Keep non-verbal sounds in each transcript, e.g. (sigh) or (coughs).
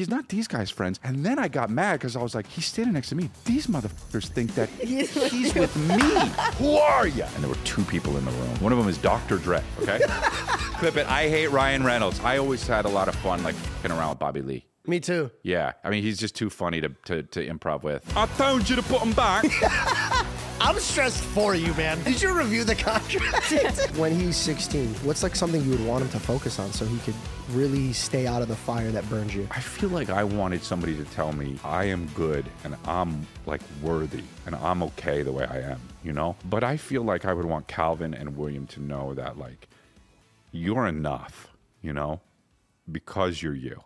he's not these guys' friends. And then I got mad because I was like, he's standing next to me. These motherfuckers think that He's with he's with me. Who are you? And there were two people in the room. One of them is Dr. Dre. Okay, (laughs) clip it. I hate Ryan Reynolds. I always had a lot of fun like fucking around with Bobby Lee. Me too. Yeah, I mean he's just too funny to, to, to improv with. I told you to put him back. (laughs) I'm stressed for you, man. Did you review the contract? (laughs) when he's 16, what's like something you would want him to focus on so he could really stay out of the fire that burns you? I feel like I wanted somebody to tell me I am good and I'm like worthy and I'm okay the way I am, you know? But I feel like I would want Calvin and William to know that like you're enough, you know? Because you're you.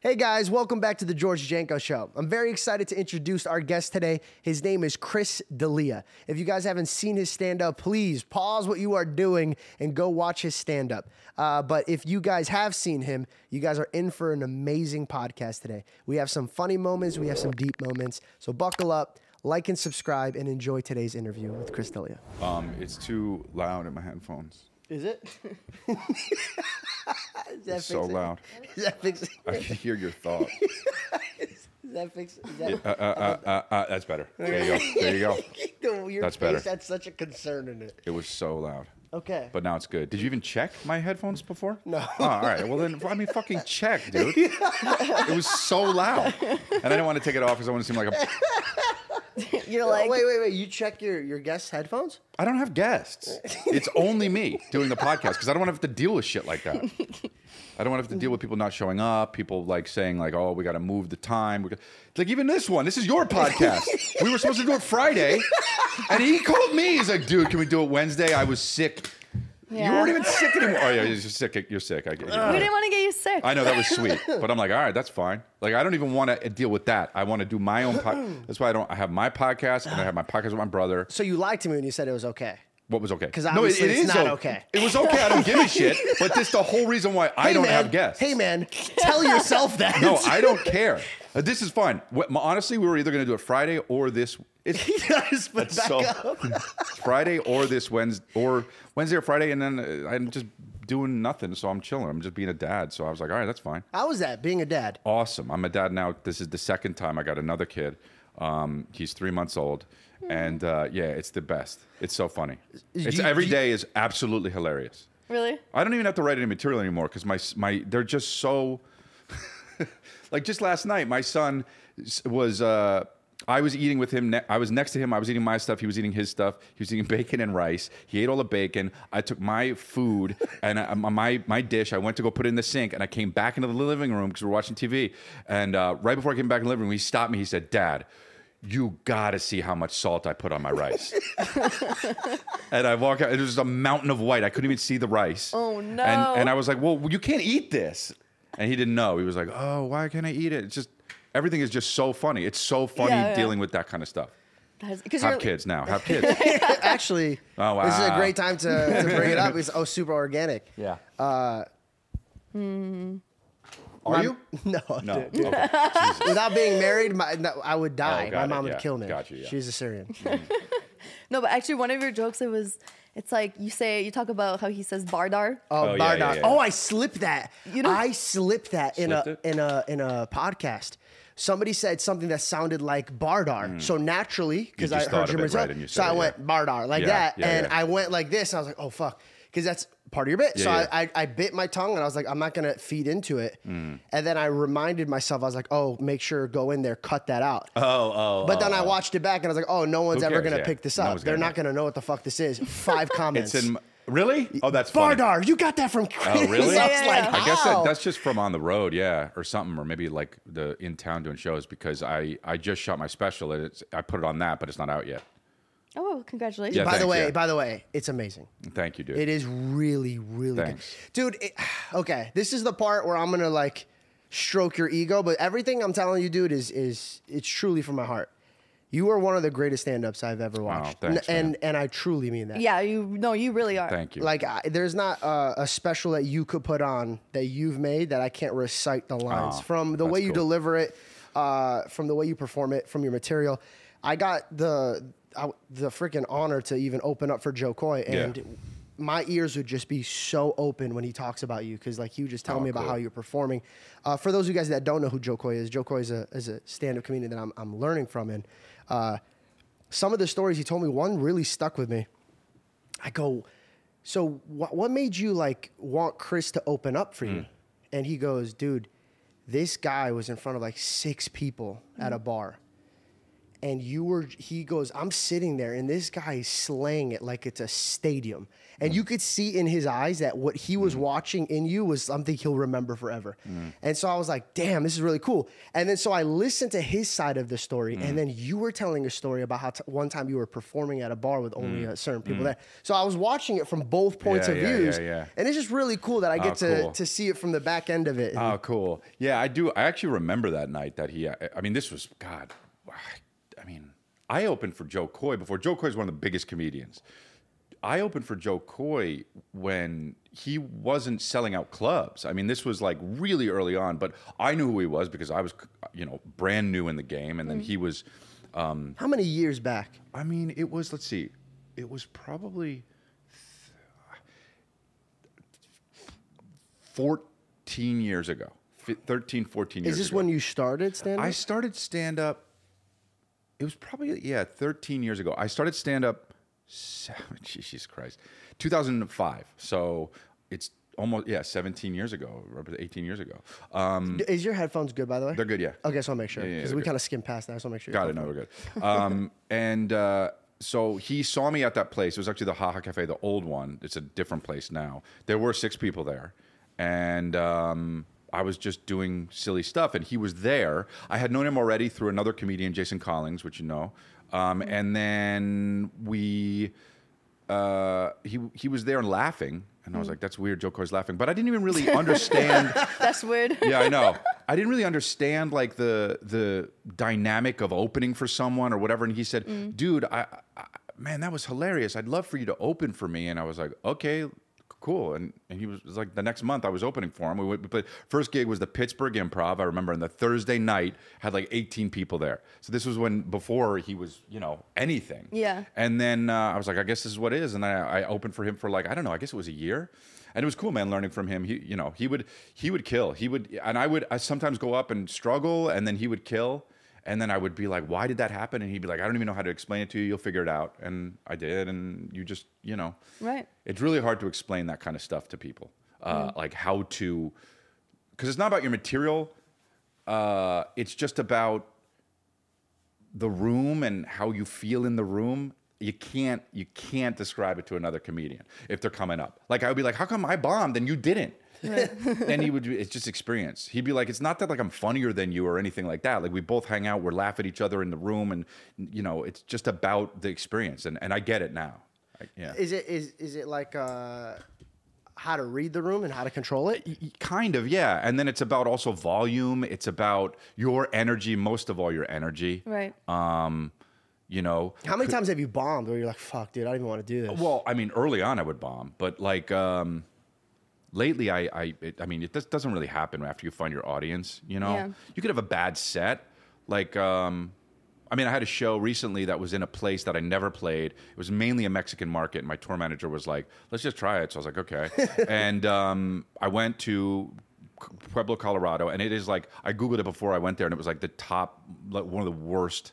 Hey guys, welcome back to the George Janko Show. I'm very excited to introduce our guest today. His name is Chris D'Elia. If you guys haven't seen his stand up, please pause what you are doing and go watch his stand up. Uh, but if you guys have seen him, you guys are in for an amazing podcast today. We have some funny moments, we have some deep moments. So buckle up, like and subscribe, and enjoy today's interview with Chris D'Elia. Um, it's too loud in my headphones. Is it? (laughs) Is that It's so it? loud. Is that fix it? I can hear your thought. (laughs) Is that fix it? Is that Uh, uh, uh, uh, uh, that's better. There you go. There you go. (laughs) Dude, your That's face better. That's such a concern in it. It was so loud. Okay. But now it's good. Did you even check my headphones before? (laughs) No. Oh, all right. Well, then, I mean, fucking check, (laughs) dude. it was so loud. And I didn't want to take it off because I want to seem like a. (laughs) You're like, wait, wait, wait. You check your, your guests' headphones? I don't have guests. It's only me doing the podcast because I don't want to have to deal with shit like that. I don't want to have to deal with mm-hmm. people not showing up, people like saying like, "Oh, we got to move the time." We got... Like even this one, this is your podcast. (laughs) we were supposed to do it Friday, and he called me. He's like, "Dude, can we do it Wednesday?" I was sick. You weren't even sick anymore. Oh yeah, you're sick. You're sick. I get you. we didn't want to get you sick. I know that was sweet, (laughs) but I'm like, all right, that's fine. Like, I don't even want to uh, deal with that. I want to do my own. Po- (clears throat) that's why I don't. I have my podcast, and I have my podcast with my brother. So you lied to me when you said it was okay. What was okay? 'Cause obviously it's not okay. It was okay. I don't give a (laughs) shit. But this the whole reason why I Hey, don't man. have guests. Hey, man, tell yourself that. No, I don't care. Uh, This is fine. What, honestly, we were either going to do it Friday or this. It's, (laughs) He put it's back so up. (laughs) Friday or this Wednesday or Wednesday or Friday, and then uh, I'm just doing nothing. So I'm chilling. I'm just being a dad. So I was like, all right, that's fine. How was that, being a dad? awesome. I'm a dad now. This is the second time I got another kid. Um, he's three months old, and uh, yeah, it's the best. It's so funny. It's you- every you- day is absolutely hilarious. really? I don't even have to write any material anymore because my my they're just so. (laughs) like just last night, my son s- was. Uh, I was eating with him. Ne- I was next to him. I was eating my stuff. He was eating his stuff. He was eating (laughs) bacon and rice. He ate all the bacon. I took my food (laughs) and I, my my dish. I went to go put it in the sink, and I came back into the living room because we were watching TV. And uh, right before I came back in the living room, he stopped me. He said, "Dad." You gotta see how much salt I put on my rice. (laughs) and I walk out, it was just a mountain of white. I couldn't even see the rice. Oh, no. And, and I was like, well, you can't eat this. And he didn't know. He was like, oh, why can't I eat it? It's just, everything is just so funny. It's so funny Yeah, yeah. dealing with that kind of stuff. Because Have kids now. Have (laughs) kids. (laughs) Actually, Oh, wow. this is a great time to, to bring it up. It's oh, super organic. yeah. Uh, Are you? (laughs) No, no. dude, dude. Okay. (laughs) Without being married, my, no, I would oh, die. Oh, got my it, mom would yeah. kill me. Got you, yeah. She's a Syrian. Mm. (laughs) No, but actually, one of your jokes, it was, it's like you say, you talk about how he says Bardar. Oh, Oh, Bardar. yeah, yeah. Oh, I slipped that. You know- I slipped that in a it? in a in a podcast. Somebody said something that sounded like Bardar. Mm. So naturally, because I heard thought your of it, right, so I it, went. Bardar like Yeah, that, yeah, and yeah. I went like this. And I was like, oh fuck, because that's part of your bit. so Yeah, I, I I bit my tongue and I was like, I'm not gonna feed into it. Hmm. And then I reminded myself, I was like, oh, make sure go in there, cut that out. Oh, oh. But then oh, I oh. watced it back and I was like, oh, no one's ever gonna Yeah. pick this up. one's They're gonna not know. gonna know what the fuck this is. (laughs) Five comments. It's in. Really? Oh, that's funny. Bardar, you got that from Chris. Oh, really? (laughs) I Yeah, yeah, like, yeah. I guess that, that's just from on the road, yeah, or something, or maybe like the in town doing shows because I I just shot my special and it's I put it on that, but it's not out yet. Oh, congratulations. Yeah, by the way, yeah. by the way, it's amazing. Thank you, dude. It is really, really Thanks. good, dude. It, (sighs) okay, this is the part where I'm gonna like stroke your ego, but everything I'm telling you, dude, is is it's truly from my heart. You are one of the greatest stand-ups I've ever watched, thanks, N- and man. and I truly mean that. Yeah, you, no, you really are. Thank you. Like, I, there's not uh, a special that you could put on that you've made that I can't recite the lines Aw, from the way you cool. deliver it, uh, from the way you perform it, from your material. I got the I, the freaking honor to even open up for Jo Koy, and my ears would just be so open when he talks about you because like he would just tell Oh, me about cool. how you're performing. Uh, for those of you guys that don't know who Jo Koy is, Jo Koy is a is a stand up comedian that I'm I'm learning from, and uh, some of the stories he told me, one really stuck with me. I go, so what what made you like want Chris to open up for you? And he goes, dude, this guy was in front of like six people at a bar and you were he goes i'm sitting there and this guy is slaying it like it's a stadium. And you could see in his eyes that what he was mm. watching in you was something he'll remember forever. Mm. And so i was like damn this is really cool. And then so i listened to his side of the story and mm. then you were telling a story about how t- one time you were performing at a bar with only uh, certain people there. So i was watching it from both points Yeah, of yeah, views yeah, and it's just really cool that i get Oh, to, to see it from the back end of it. Oh, cool. Yeah, I do. I actually remember that night that he. I, I mean, this was God. I opened for Jo Koy before. Jo Koy is one of the biggest comedians. I opened for Jo Koy when he wasn't selling out clubs. I mean, this was like really early on, but I knew who he was because I was, you know, brand new in the game, and then he mm-hmm. was. Um, how many years back I mean, it was. Let's see, it was probably fourteen years ago. Fi- 13, 14 years is this ago. when you started stand up? I started stand up. It was probably yeah, 13 years ago. I started stand up. (laughs) Jesus Christ, 2005. So it's almost yeah, 17 years ago, or 18 years ago. Um, is your headphones good by the way they're good, yeah. Okay, so I'll make sure Yeah, yeah, because we kind of skimmed past that. So I'll make sure. Got it. No, we're good. (laughs) Um, and uh, so he saw me at that place. It was actually the Haha Cafe, the old one. It's a different place now. There were six people there, and um, I was just doing silly stuff. And he was there. I had known him already through another comedian, Jason Collins, which you know. Um, and then we, uh, he he was there and laughing, and I was like, "That's weird." Jo Koy's laughing, but I didn't even really understand (laughs) That's weird. (laughs) yeah, I know. I didn't really understand like the the dynamic of opening for someone or whatever. And he said, "Dude, I, I man, that was hilarious. I'd love for you to open for me." And I was like, "Okay." Cool, and and he was, was like the next month I was opening for him. We went, but first gig was the Pittsburgh Improv. I remember, and the Thursday night had like 18 people there. So this was when before he was, you know, anything. Yeah. And then uh, I was like, I guess this is what it is. And I, I opened for him for like I don't know. I guess it was a year, and it was cool, man. Learning from him, he you know he would he would kill. He would, and I would I sometimes go up and struggle, and then he would kill, and then I would be like, why did that happen? And he'd be like, I don't even know how to explain it to you. You'll figure it out. And I did, and you just you know, Right. it's really hard to explain that kind of stuff to people, uh, like how to, because it's not about your material. Uh, it's just about the room and how you feel in the room you can't you can't describe it to another comedian if they're coming up like i would be like how come i bombed and you didn't and (laughs) he would be- it's just experience. He'd be like it's not that like i'm funnier than you or anything like that. Like we both hang out we're laugh at each other in the room and you know it's just about the experience. And, and i get it now. I, yeah. Is it is is it like uh, how to read the room and how to control it? Kind of yeah. And then it's about also volume. It's about your energy most of all your energy. Right. um you know How many times have you bombed where you're like, "Fuck, dude, I don't even want to do this"? Well, I mean, early on I would bomb, but like um, lately, I I it, I mean, it just doesn't really happen after you find your audience. You know, Yeah. you could have a bad set. Like, um, I mean, I had a show recently that was in a place that I never played. It was mainly a Mexican market. And my tour manager was like, "Let's just try it." So I was like, "Okay," (laughs) and um, I went to. Pueblo, Colorado, and it is like I googled it before I went there, and it was like the top, like one of the worst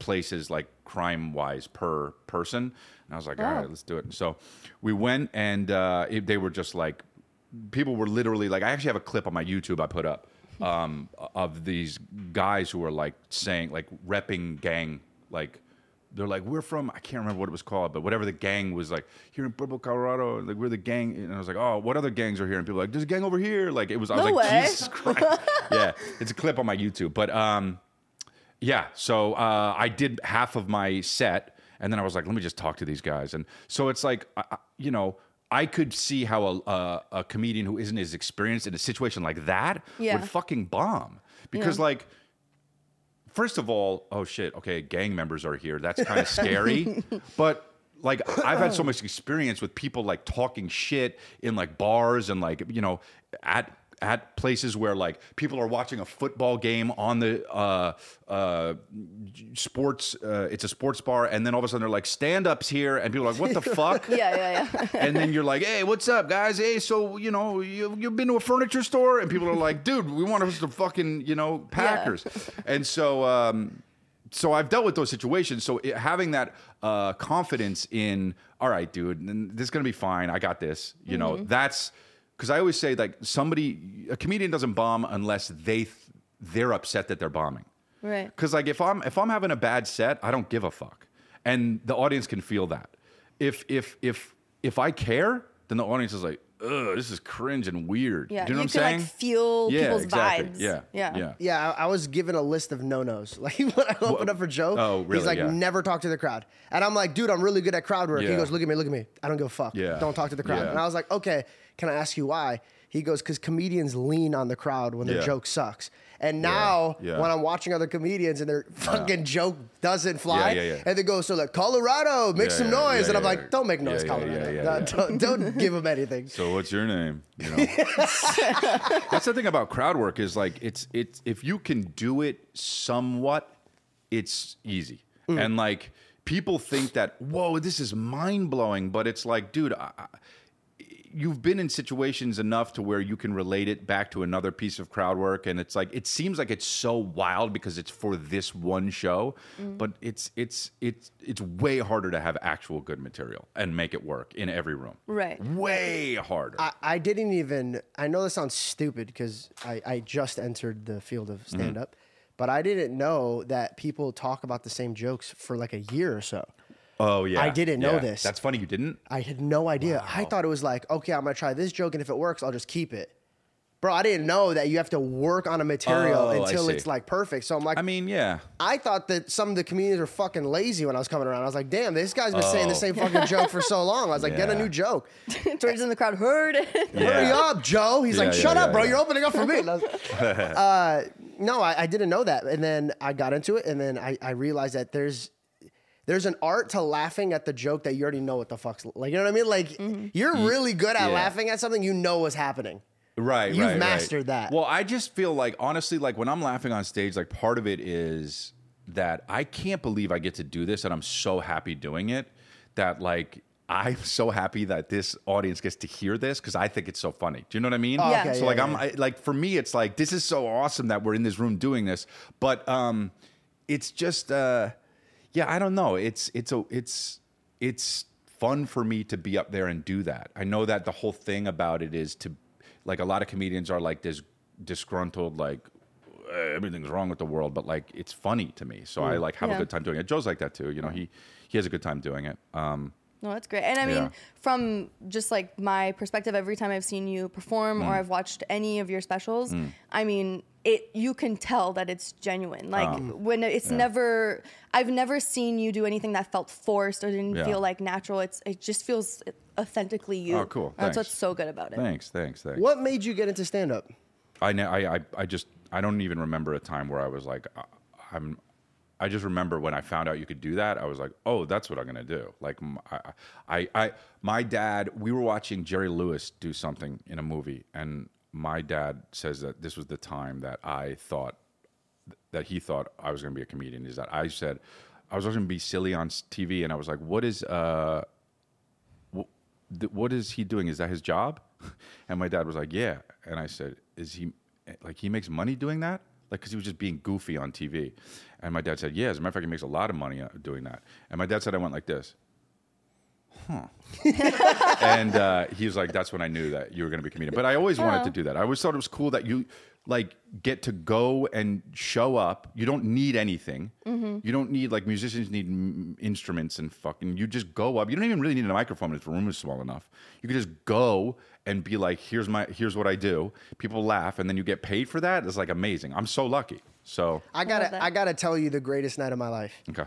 places like crime wise per person and i was like all Wow. right let's do it so we went and uh, it, they were just like people were literally like i actually have a clip on my youtube i put up um, of these guys who were like saying like repping gang like they're like we're from i can't remember what it was called but whatever the gang was like here in Pueblo, colorado like we're the gang and i was like oh what other gangs are here and people were like there's a gang over here like it was i was No like way. jesus christ (laughs) yeah it's a clip on my youtube but um yeah. So uh, I did half of my set, and then I was like, let me just talk to these guys. And so it's like, I- you know, I could see how a, a, a comedian who isn't as experienced in a situation like that Yeah. would fucking bomb. Because, Yeah. like, first of all, oh shit, okay, gang members are here. That's kind of scary. (laughs) but like I've had so much experience with people like talking shit in like bars and like, you know, at at places where like people are watching a football game on the uh, uh, sports. Uh, it's a sports bar, and then all of a sudden they're like stand ups here, and people are like, "What the fuck?" (laughs) Yeah, yeah, yeah. and then you're like, "Hey, what's up, guys? Hey, so you know, you you've been to a furniture store?" And people are like, "Dude, we want us to fucking you know Packers." And so, um, so I've dealt with those situations. So it, having that uh, confidence in, all right, dude, this is gonna be fine. I got this. You know, that's because I always say like somebody, a comedian doesn't bomb unless they th- they're upset that they're bombing. Right. Because like if I'm if I'm having a bad set, I don't give a fuck, and the audience can feel that. If if if if I care, then the audience is like, ugh, this is cringe and weird. Yeah. Do you know you what can I'm saying? like feel yeah, people's exactly. vibes. Yeah, Yeah. yeah. Yeah, I, I was given a list of no nos. (laughs) Like when I opened up for Joe, oh, really? he's like, Yeah. never talk to the crowd. And I'm like, dude, I'm really good at crowd work. He goes, look at me, look at me. I don't give a fuck. Yeah. Don't talk to the crowd. Yeah. And I was like, okay, can I ask you why? He goes, because comedians lean on the crowd when their Yeah. joke sucks. And now, yeah. when I'm watching other comedians and their fucking joke doesn't fly, Yeah, yeah, yeah. and they go, so like, Colorado, make Yeah, some yeah, noise. yeah, and I'm yeah, like, don't make noise, Yeah, yeah, Colorado. yeah, yeah, Don't- yeah. Don't, don't give them anything. So what's your name? You know. (laughs) That's the thing about crowd work is like it's it's if you can do it somewhat, it's easy. Mm. And like people think that whoa, this is mind blowing, but it's like, dude, I, I- you've been in situations enough to where you can relate it back to another piece of crowd work, and it's like it seems like it's so wild because it's for this one show, but it's it's it's it's way harder to have actual good material and make it work in every room. Right. Way harder. I, I didn't even. I know this sounds stupid because I, I just entered the field of Mm-hmm. stand up, but I didn't know that people talk about the same jokes for like a year or so. Oh yeah, I didn't know yeah. this. That's funny. You didn't. I had no idea. I thought it was like, okay, I'm gonna try this joke, and if it works, I'll just keep it. Bro, I didn't know that you have to work on a material Oh, until it's like perfect. So I'm like, I mean, yeah. I thought that some of the comedians were fucking lazy when I was coming around. I was like, damn, this guy's been saying the Oh. same fucking joke for so long. I was like, get a new joke. (laughs) George's in the crowd heard it. (laughs) Hurry up, Joe. He's Yeah, like, yeah, shut yeah, up, bro. yeah. You're opening up for me. Was- (laughs) uh, no, I, I didn't know that. And then I got into it, and then I, I realized that there's there's an art to laughing at the joke that you already know what the fuck's like. You know what I mean? Like you're really good at yeah. laughing at something you know was happening. Right, right. You've right, right. mastered that. Well, I just feel like honestly, like when I'm laughing on stage, like part of it is that I can't believe I get to do this, and I'm so happy doing it. That like I'm (laughs) so happy that this audience gets to hear this because I think it's so funny. Do you know what I mean? Yeah. okay, So yeah, like yeah, I'm. I, like for me, it's like this is so awesome that we're in this room doing this, but um, it's just uh, yeah, I don't know. It's it's a it's it's fun for me to be up there and do that. I know that the whole thing about it is to like a lot of comedians are like this disgruntled like "Eh, everything's wrong with the world, but like it's funny to me. So I like have Yeah. a good time doing it. Joe's like that too. You know, he he has a good time doing it. Um, No, that's great. And I mean, Yeah. from just like my perspective, every time I've seen you perform Mm. or I've watched any of your specials, I mean, it you can tell that it's genuine. Like Oh. when it's never, I've never seen you do anything that felt forced or didn't Yeah. feel like natural. It's it just feels authentically you. Oh, cool. That's what's so good about it. thanks, thanks, thanks. What made you get into stand up? I, ne- I, I, I just, I don't even remember a time where I was like, I, I'm, I just remember when I found out you could do that, I was like, oh, that's what I'm gonna do. Like, m- I, I, I- my dad, we were watching Jerry Lewis do something in a movie, and my dad says that this was the time that I thought that he thought I was gonna be a comedian. Is that I said I was gonna be silly on TV, and I was like, what is, uh, th- what is he doing? Is that his job? (laughs) And my dad was like, yeah. And I said, is he like he makes money doing that? Like, because he was just being goofy on TV. And my dad said, yeah. As a matter of fact, he makes a lot of money uh, doing that. And my dad said, I went like this. Huh. (laughs) and uh, he was like, that's when I knew that you were going to be a comedian. But I always wanted to do that. I always thought it was cool that you like get to go and show up. You don't need anything. You don't need like musicians need m- instruments and fucking. You just go up. You don't even really need a microphone if the room is small enough. You can just go and be like, here's my here's what I do. People laugh, and then you get paid for that. It's like amazing. I'm so lucky. So I gotta, that. I gotta tell you the greatest night of my life. okay.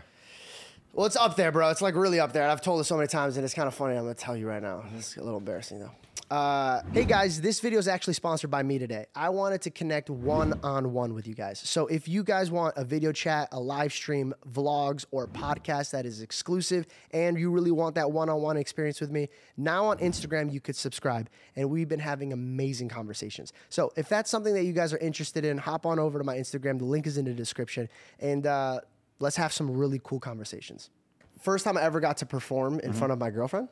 Well, it's up there, bro. It's like really up there. And I've told it so many times, and it's kind of funny. I'm gonna tell you right now. It's a little embarrassing though. Uh, hey guys, this video is actually sponsored by me today. I wanted to connect one on one with you guys. So if you guys want a video chat, a live stream, vlogs, or podcast that is exclusive, and you really want that one on one experience with me, now on Instagram, you could subscribe. And we've been having amazing conversations. So if that's something that you guys are interested in, hop on over to my Instagram. The link is in the description. And uh, let's have some really cool conversations. First time I ever got to perform in mm-hmm. front of my girlfriend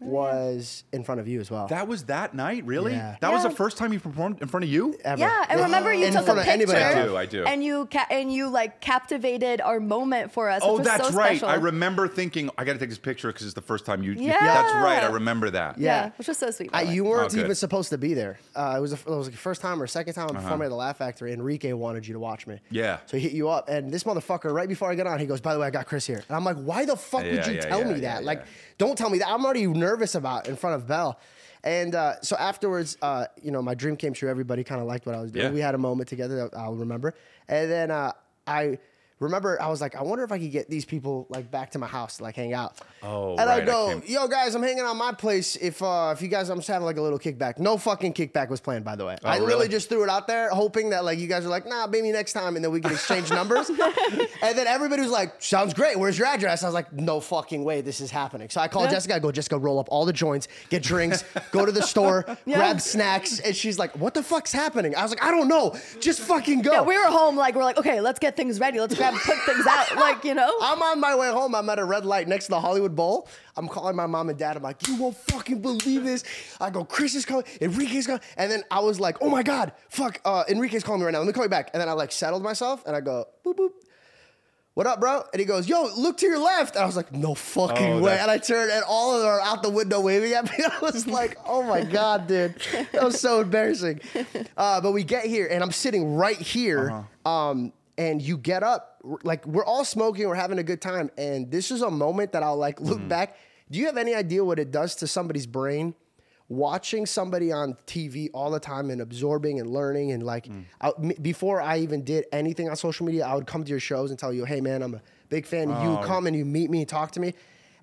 was in front of you as well. That was that night, really? Yeah. That was the first time you performed in front of you? Ever. Yeah, and remember you In took a front of picture. anybody. I do, I do. And you ca- and you like captivated our moment for us. Oh, was that's so right. Special. I remember thinking I got to take this picture because it's the first time you. you- Yeah. that's right. I remember that. Yeah, Yeah. which was so sweet. I, by the way. you weren't Oh, even supposed to be there. Uh, it was a, it was the first time or second time I'm Uh-huh. performing at the Laugh Factory. Enrique wanted you to watch me. Yeah. So he hit you up, and this motherfucker right before I got on, he goes, "By the way, I got Chris here." And I'm like, "Why the fuck would you yeah, tell yeah, me yeah, that? yeah. Like, don't tell me that. I'm already nervous about in front of Bell." And uh, so afterwards, uh, you know, my dream came true. Everybody kind of liked what I was doing. Yeah. We had a moment together that I'll remember. And then uh, I remember I was like, I wonder if I could get these people like back to my house to like hang out. Oh, and I right, I go, came- yo guys, I'm hanging out my place. If uh, if you guys, I'm just having like a little kickback. No fucking kickback was planned, by the way. I literally Oh, really? just threw it out there, hoping that like you guys are like, nah, maybe next time, and then we can exchange numbers. (laughs) and then everybody was like, sounds great. Where's your address? I was like, no fucking way, this is happening. So I called Jessica. I go, Jessica, roll up all the joints, get drinks, go to the store, grab snacks, and she's like, what the fuck's happening? I was like, I don't know, just fucking go. Yeah, we were home. Like we're like, okay, let's get things ready. Let's grab, (laughs) put things out. Like you know. I'm on my way home. I'm at a red light next to the Hollywood Bowl. I'm calling my mom and dad. I'm like, you won't fucking believe this. I go, Chris is coming, Enrique's coming. And then I was like, oh my God, fuck, uh, Enrique's calling me right now. Let me call you back. And then I like settled myself and I go, boop, boop. What up, bro? And he goes, yo, look to your left. And I was like, no fucking Oh, way. And I turned and all of them are out the window waving at me. (laughs) I was like, oh my God, dude. That was so embarrassing. (laughs) Uh, but we get here and I'm sitting right here. Uh-huh. Um, and you get up, like we're all smoking, we're having a good time. And this is a moment that I'll like look Mm-hmm. back. Do you have any idea what it does to somebody's brain? Watching somebody on TV all the time and absorbing and learning and like Mm. I- m- before I even did anything on social media, I would come to your shows and tell you, "Hey man, I'm a big fan." Oh. You come and you meet me, and talk to me,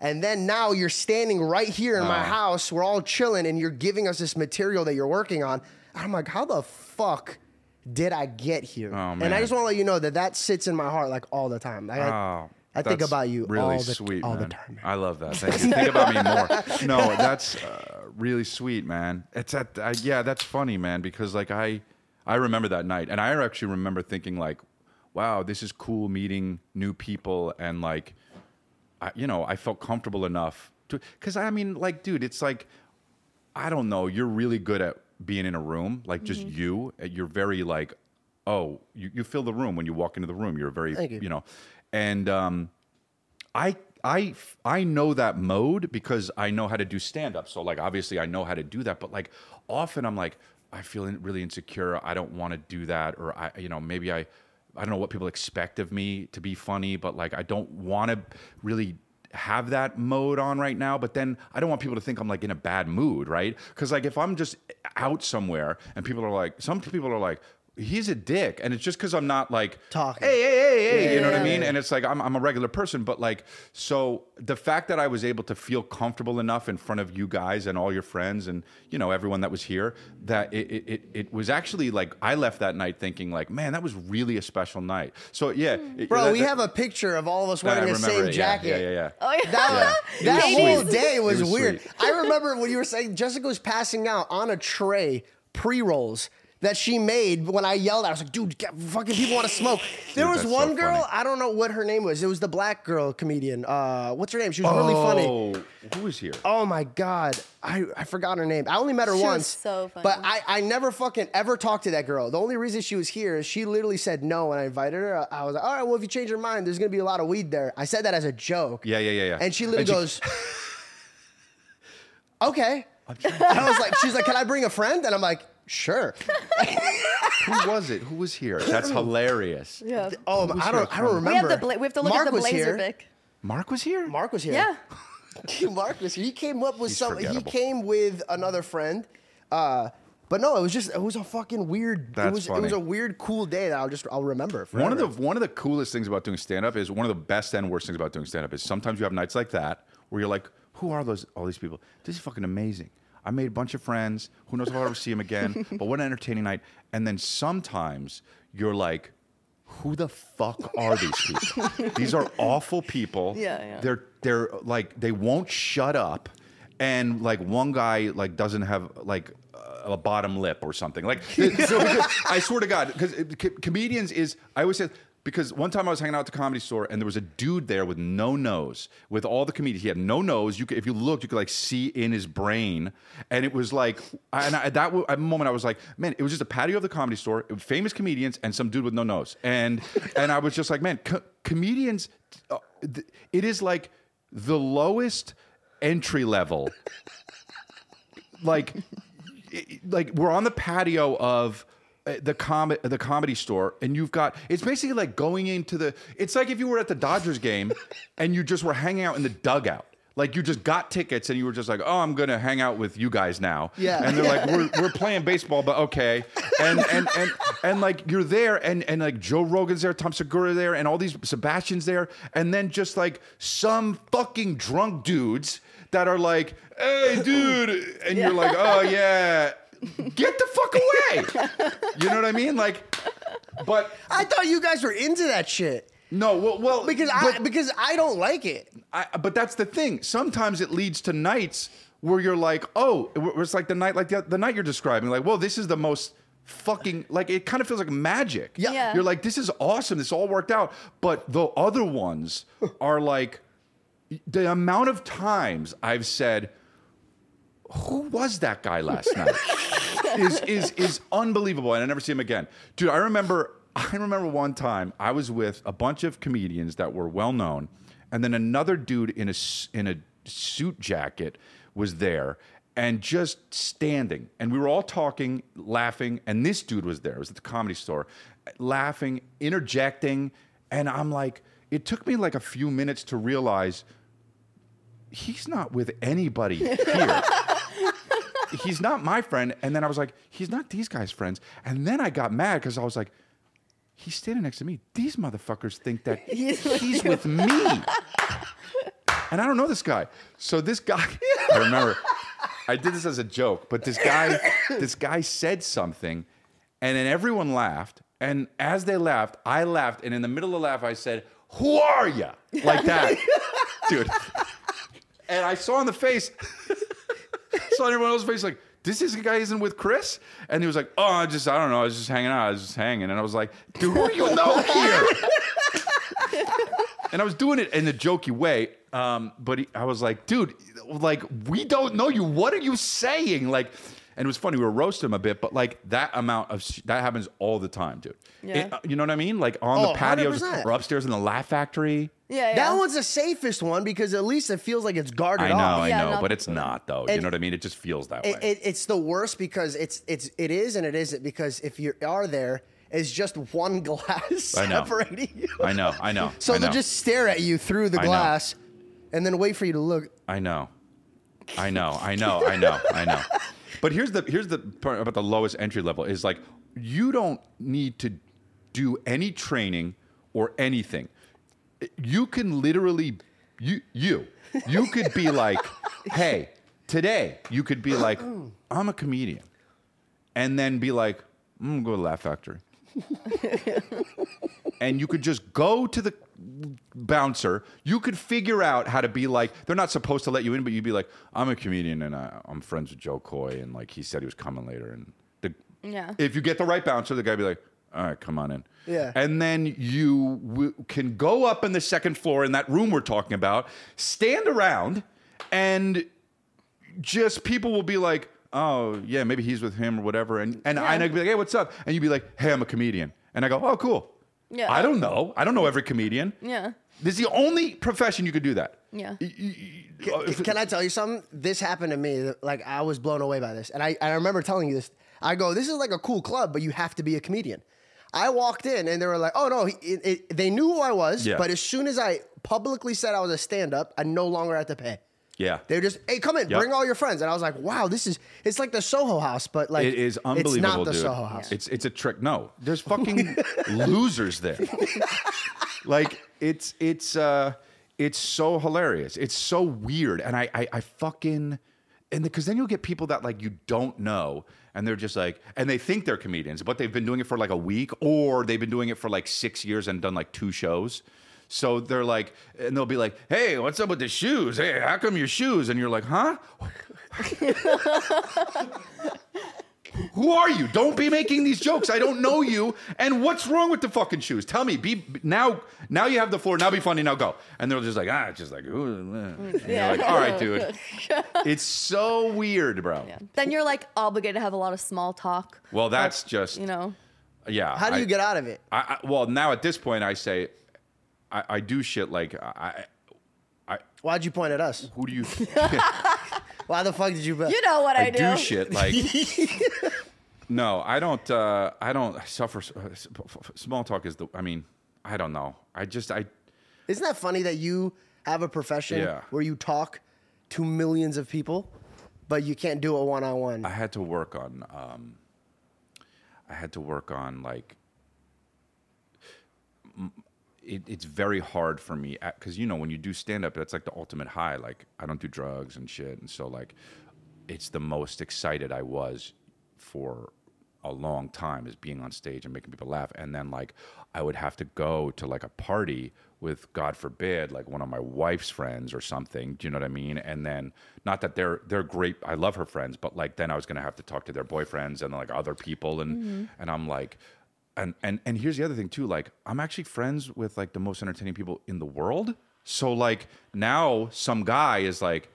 and then now you're standing right here in my Oh. house. We're all chilling, and you're giving us this material that you're working on. I'm like, how the fuck did I get here? Oh, And I just want to let you know that that sits in my heart like all the time. Like, I, Oh, I think about you really all the, sweet, all man. the time. man. I love that. Thank you. (laughs) Think about me more. No, that's uh, really sweet, man. It's. I, yeah, that's funny, man. Because like I, I remember that night, and I actually remember thinking like, wow, this is cool meeting new people, and like, I, you know, I felt comfortable enough to. Because I mean, like, dude, it's like, I don't know. You're really good at being in a room, like just Mm-hmm. you. uh, You're very like, oh, you, you fill the room when you walk into the room. You're very, Thank you. you know, and um, I I I know that mode because I know how to do stand up. So like obviously I know how to do that, but like often I'm like I feel in- really insecure. I don't want to do that or I you know maybe I I don't know what people expect of me to be funny, but like I don't want to really have that mode on right now but then i don't want people to think i'm like in a bad mood right? Because like if i'm just out somewhere and people are like some people are like he's a dick and it's just because i'm not like Talking. hey hey hey hey you know what i mean yeah. and it's like I'm, I'm a regular person but like so the fact that i was able to feel comfortable enough in front of you guys and all your friends and you know everyone that was here that it it, it, it was actually like i left that night thinking like man that was really a special night so yeah hmm. it- Bro, that- we that- have a picture of all of us wearing the same it, jacket. yeah yeah yeah Oh yeah. That, Yeah. that whole sweet. day was, was weird. sweet. I remember when you were saying Jessica was passing out on a tray pre rolls that she made when I yelled. I was like, dude, get, fucking people want to smoke. There Dude, was one so girl, funny. I don't know what her name was. It was the black girl comedian. Uh, what's her name? She was really funny. oh who was here Oh my god, I, I forgot her name. I only met her She was once. so funny. But I, I never fucking ever talked to that girl. The only reason she was here is she literally said no when I invited her. I was like, all right, well if you change your mind, there's gonna be a lot of weed there. I said that as a joke. Yeah, yeah, yeah, yeah. And she literally And she- goes, okay. (laughs) And I was like, she's like, can I bring a friend? And I'm like, sure. (laughs) who was it who was here that's (clears throat) hilarious Yeah. Oh, I don't, I don't remember. We have the bla- we have to look Mark at the was blazer here. pic. mark was here Mark was here. Yeah. (laughs) Mark was here. He came up with He's some. He forgettable. came with another friend. Uh, but no, it was just it was a fucking weird. it That's was it was funny. a weird cool day that I'll just I'll remember. One of the one of the coolest things about doing stand up is one of the best and worst things about doing stand up is sometimes you have nights like that where you're like, who are those all these people? This is fucking amazing. I made a bunch of friends. Who knows if I'll ever see them again? (laughs) but what an entertaining night. And then sometimes you're like, who the fuck are these (laughs) people? these are awful people. Yeah, yeah. They're they're like they won't shut up, and like one guy like doesn't have like a bottom lip or something. Like (laughs) so I swear to God, because comedians is I always say. Because one time I was hanging out at the comedy store and there was a dude there with no nose, with all the comedians. He had no nose. You could, if you looked, you could like see in his brain, and it was like, and I, at that w- at moment I was like, man, it was just a patio of the comedy store, famous comedians, and some dude with no nose, and (laughs) and I was just like, man, co- comedians, uh, th- it is like the lowest entry level (laughs) like like we're on the patio of Uh, the com- the comedy store and you've got it's basically like going into the it's like if you were at the Dodgers game (laughs) and you just were hanging out in the dugout. Like you just got tickets and you were just like oh I'm to hang out with you guys now. Yeah. and they're like (laughs) we're, we're playing baseball but okay. And and and and like you're there and and like Joe Rogan's there Tom Segura there and all these Sebastian's there and then just like some fucking drunk dudes that are like hey dude and you're like oh yeah get the fuck away you know what I mean like but I thought you guys were into that shit no well, well because I because I don't like it. I, but that's the thing. Sometimes it leads to nights where you're like, oh, it's like the night, like the, the night you're describing. Like, well, this is the most fucking like it kind of feels like magic. Yeah. Yeah. You're like, this is awesome. This all worked out. But the other ones (laughs) are like the amount of times I've said, who was that guy last night? is is is unbelievable, and I never see him again, dude. I remember, I remember one time I was with a bunch of comedians that were well known, and then another dude in a in a suit jacket was there and just standing, and we were all talking, laughing, and this dude was there. It was at the comedy store, laughing, interjecting, and I'm like, it took me like a few minutes to realize he's not with anybody here. (laughs) he's not my friend. And then I was like, he's not these guys' friends. And then I got mad because I was like, he's standing next to me. These motherfuckers think that (laughs) he's with me. And I don't know this guy. So this guy, (laughs) I remember, I did this as a joke, but this guy, this guy said something, and then everyone laughed. And as they laughed, I laughed. And in the middle of the laugh, I said, Who are you? Like that. (laughs) Dude. And I saw in the face, saw on everyone else's face, like, this is the guy isn't with Chris? And he was like, Oh, I just, I don't know. I was just hanging out. I was just hanging. And I was like, Dude, who you know here? and I was doing it in a jokey way. Um, but he, I was like, dude, like we don't know you. What are you saying? Like, and it was funny. We were roasting him a bit, but like that amount of sh- that happens all the time, dude. Yeah. It- uh, you know what I mean? Like on Oh, the patios 100%. or upstairs in the Laugh Factory. Yeah, yeah. That one's the safest one because at least it feels like it's guarded I know, off. I Yeah, know, not but it's not though. you know what I mean? It just feels that It, way. it, it's the worst because it's it's it is and it isn't because if you are there, it's just one (laughs) glass I know. separating you. I know, I know. (laughs) So I they'll just stare at you through the know. glass, and then wait for you to look. I know. I know. I know. I know. I know. (laughs) But here's the here's the part about the lowest entry level is like you don't need to do any training or anything. You can literally you you you could be like, (laughs) "Hey, today you could be like, I'm a comedian." And then be like, "I'm going to go to Laugh Factory." (laughs) and you could just go to the bouncer. You could figure out how to be like. They're not supposed to let you in, but you'd be like, "I'm a comedian and I, I'm friends with Jo Koy, and like he said he was coming later." And the, Yeah. if you get the right bouncer, the guy would be like, "All right, come on in." Yeah. And then you w- can go up in the second floor in that room we're talking about, stand around, and just people will be like, "Oh, yeah, maybe he's with him or whatever," and and Yeah. I'd be like, "Hey, what's up?" And you'd be like, "Hey, I'm a comedian," and I go, "Oh, cool." Yeah. I don't know. I don't know every comedian. Yeah. This is the only profession you could do that. Yeah. Y- y- y- uh, if- Can I tell you something? This happened to me. Like I was blown away by this, and I, I remember telling you this. I go, "This is like a cool club, but you have to be a comedian." I walked in, and they were like, "Oh no!" It, it, they knew who I was, Yeah. but as soon as I publicly said I was a stand-up, I no longer had to pay. Yeah. They were just, "Hey, come in, Yep. bring all your friends," and I was like, "Wow, this is it's like the Soho House, but like It is unbelievable, It's not the dude. Soho House. It's it's a trick. No, there's (laughs) fucking losers there. (laughs) like it's it's uh it's so hilarious. It's so weird, and I I, I fucking and because then you'll get people that like you don't know and they're just like and they think they're comedians but they've been doing it for like a week or they've been doing it for like six years and done like two shows so they're like and they'll be like hey what's up with the shoes? Hey how come your shoes? And you're like huh? (laughs) Who are you? Don't be making these jokes. I don't know you. And what's wrong with the fucking shoes? Tell me. Be now now you have the floor. Now be funny. Now go. And they're just like ah just like ooh, eh. and you're like all right dude. (laughs) It's so weird bro. Yeah. Then you're like obligated to have a lot of small talk. well that's just You know. yeah How do I- you get out of it? I, I, well now at this point i say i, I do shit like i I, Why'd you point at us? who do you (laughs) (laughs) Why the fuck did you? You know what I, do. I do shit like (laughs) no I don't uh I don't suffer small talk is the I mean I don't know I just I Isn't that funny that you have a profession Yeah. where you talk to millions of people, but you can't do it one on one? I had to work on um I had to work on like m- it, it's very hard for me because you know when you do stand up that's like the ultimate high. Like i don't do drugs and shit. And so like it's the most excited i was for a long time is being on stage and making people laugh. And then like i would have to go to like a party with god forbid like one of my wife's friends or something. Do you know what i mean? And then not that they're they're great i love her friends but like then i was going to have to talk to their boyfriends and like other people. And mm-hmm. and i'm like and and and here's the other thing too like i'm actually friends with like the most entertaining people in the world so like now some guy is like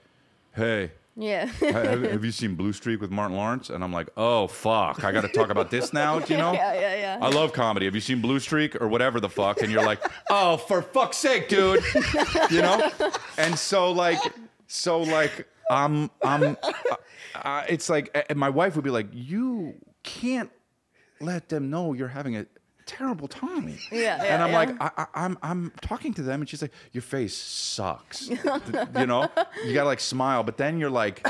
hey Yeah. (laughs) have, have you seen blue streak with martin lawrence and i'm like oh fuck i gotta talk about this now do you (laughs) know yeah, yeah, yeah. I love comedy. Have you seen Blue Streak or whatever the fuck? And you're like, (laughs) oh, for fuck's sake, dude. You know? And so like, so like, I'm uh, uh, it's like, and my wife would be like, you can't let them know you're having a terrible time. (laughs) Yeah, yeah, and I'm yeah. like, I, I, I'm, I'm talking to them, and she's like, your face sucks. (laughs) you know, you gotta like smile, but then you're like,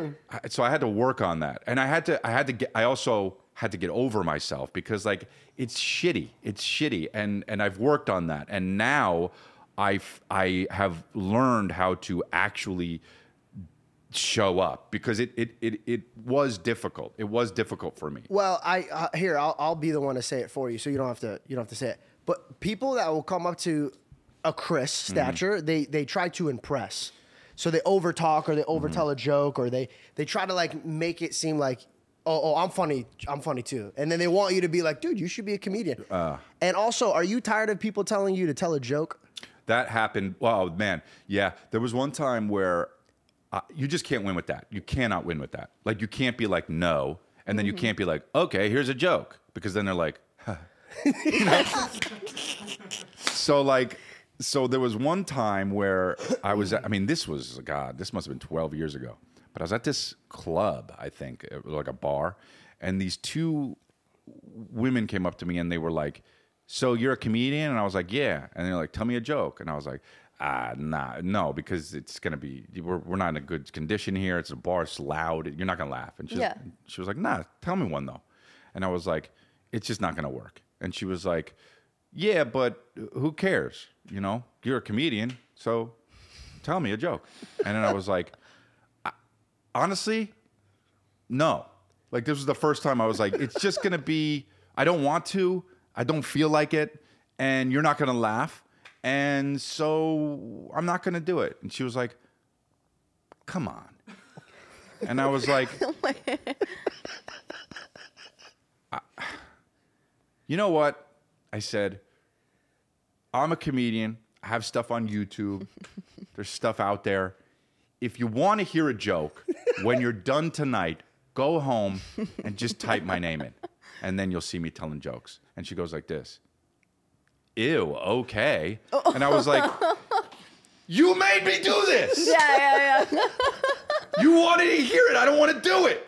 (coughs) so I had to work on that, and I had to, I had to get, I also had to get over myself because like it's shitty, it's shitty, and and I've worked on that, and now I, I have learned how to actually show up because it, it, it, it was difficult. It was difficult for me. Well, I uh, here I'll, I'll be the one to say it for you, so you don't have to you don't have to say it. But people that will come up to a Chris Mm-hmm. stature, they they try to impress, so they overtalk or they Mm-hmm. overtell a joke or they they try to like make it seem like oh oh I'm funny I'm funny too, and then they want you to be like dude you should be a comedian. Uh. and also, are you tired of people telling you to tell a joke? That happened. Wow, man. Yeah, there was one time where uh, you just can't win with that. You cannot win with that. Like you can't be like no, and then you can't be like okay, here's a joke because then they're like, huh. (laughs) You know? so like, so there was one time where I was. At, I mean, this was God. This must have been twelve years ago. But I was at this club, I think, it was like a bar, and these two women came up to me and they were like, "So you're a comedian?" And I was like, "Yeah." And they're like, "Tell me a joke." And I was like, "Ah, nah, no, because it's gonna be we're, we're not in a good condition here. It's a bar, it's loud. You're not gonna laugh." And she Yeah. she was like, "Nah, tell me one though." And I was like, "It's just not gonna work." And she was like, "Yeah, but who cares? You know, you're a comedian, so tell me a joke." And then I was like, "I- "Honestly, no. Like this was the first time I was like, it's just gonna be. I don't want to. I don't feel like it, and you're not gonna laugh, and so I'm not gonna do it. And she was like, "Come on," and I was like, (laughs) I- "You know what?" I said, "I'm a comedian. I have stuff on YouTube. There's stuff out there. If you want to hear a joke, when you're done tonight, go home and just type my name in, and then you'll see me telling jokes." And she goes like this. Ew, okay. Oh. And I was like, You made me do this. yeah, yeah, yeah. (laughs) You wanted to hear it. I don't want to do it.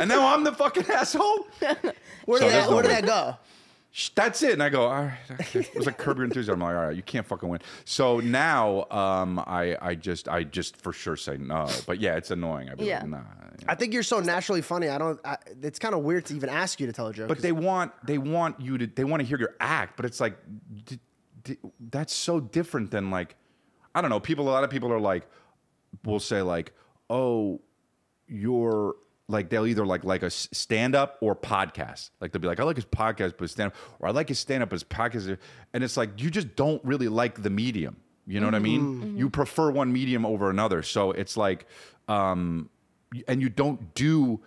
And now I'm the fucking asshole. (laughs) Where So did there's that no Where did way. that go? Sh- That's it. And I go, all right. okay." (laughs) It was like Curb Your Enthusiasm. I'm like, all right, you can't fucking win. So now um, I, I just, I just for sure say no. But yeah, it's annoying. I'd Yeah. like, nah. I think you're so naturally funny. I don't. I, it's kind of weird to even ask you to tell a joke. But they want, they want you to, they want to hear your act. But it's like, d- d- that's so different than like, I don't know. People, a lot of people are like, will say like, oh, you're like they'll either like like a stand up or podcast. Like they'll be like, I like his podcast, but stand up, or I like his stand up as podcast, and it's like you just don't really like the medium. You know what I mean? Mm-hmm. Mm-hmm. You prefer one medium over another, so it's like, um, and you don't do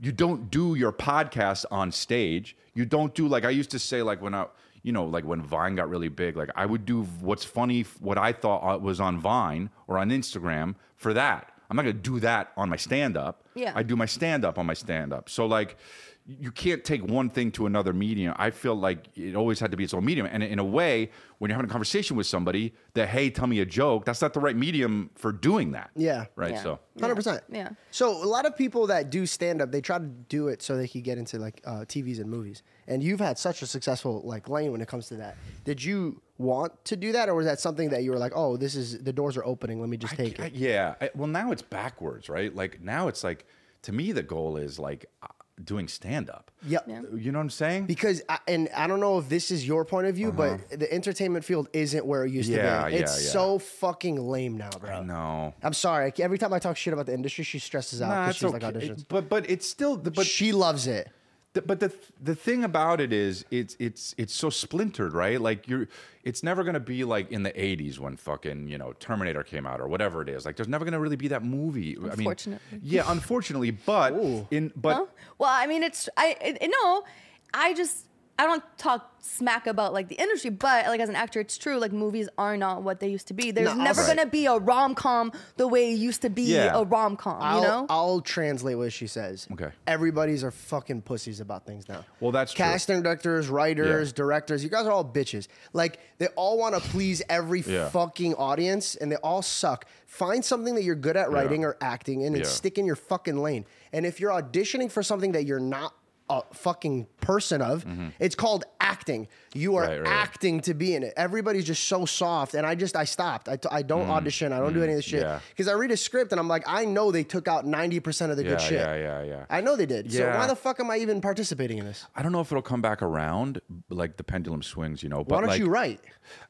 you don't do your podcast on stage. You don't do like I used to say like when I you know like when Vine got really big, like I would do what's funny, what I thought uh, was on Vine or on Instagram for that. I'm not gonna do that on my stand up. Yeah. I do my stand up on my stand up. So like you can't take one thing to another medium. I feel like it always had to be its own medium. And in a way, when you're having a conversation with somebody that, hey, tell me a joke, that's not the right medium for doing that. Yeah. Right. Yeah. So Hundred percent. Yeah. So a lot of people that do stand up, they try to do it so they can get into like uh, TVs and movies. And you've had such a successful like lane when it comes to that. Did you want to do that, or was that something that you were like, oh, this is the doors are opening, let me just take I- it? yeah. I- well, now it's backwards, right? Like now it's like to me the goal is like uh, doing stand up. Yep. Yeah. You know what I'm saying? Because I, and I don't know if this is your point of view, but the entertainment field isn't where it used Uh-huh. Yeah, to be. It's yeah. so fucking lame now, bro. no. I'm sorry. Every time I talk shit about the industry, she stresses out Nah, because it's she's like okay. auditions. But but it's still but she loves it. The, but the the thing about it is it's it's it's so splintered, right? Like you're it's never going to be like in the 80s when fucking, you know, Terminator came out or whatever it is. Like there's never going to really be that movie. I mean, Unfortunately. yeah, unfortunately, but in but Huh? Well, I mean, it's I it, it- no, I just I don't talk smack about like the industry, but like as an actor, it's true. Like movies are not what they used to be. There's No, never also- gonna be a rom com the way it used to be Yeah. a rom com. I'll, You know? I'll translate what she says. Okay. Everybody's are fucking pussies about things now. Well, that's true. casting directors, writers, Yeah. directors. You guys are all bitches. Like they all want to please every Yeah. fucking audience, and they all suck. Find something that you're good at writing or acting in, and Yeah. stick in your fucking lane. And if you're auditioning for something that you're not a fucking person of, it's called acting. You are Mm-hmm. Right, right, right. acting to be in it. Everybody's just so soft, and I just I stopped. I, t- I don't audition. I don't do any of this shit Mm, yeah. because I read a script and I'm like, I know they took out ninety percent of the yeah, good shit. yeah, yeah, yeah. I know they did. So Yeah. why the fuck am I even participating in this? I don't know if it'll come back around like the pendulum swings, you know, but Why don't like you write?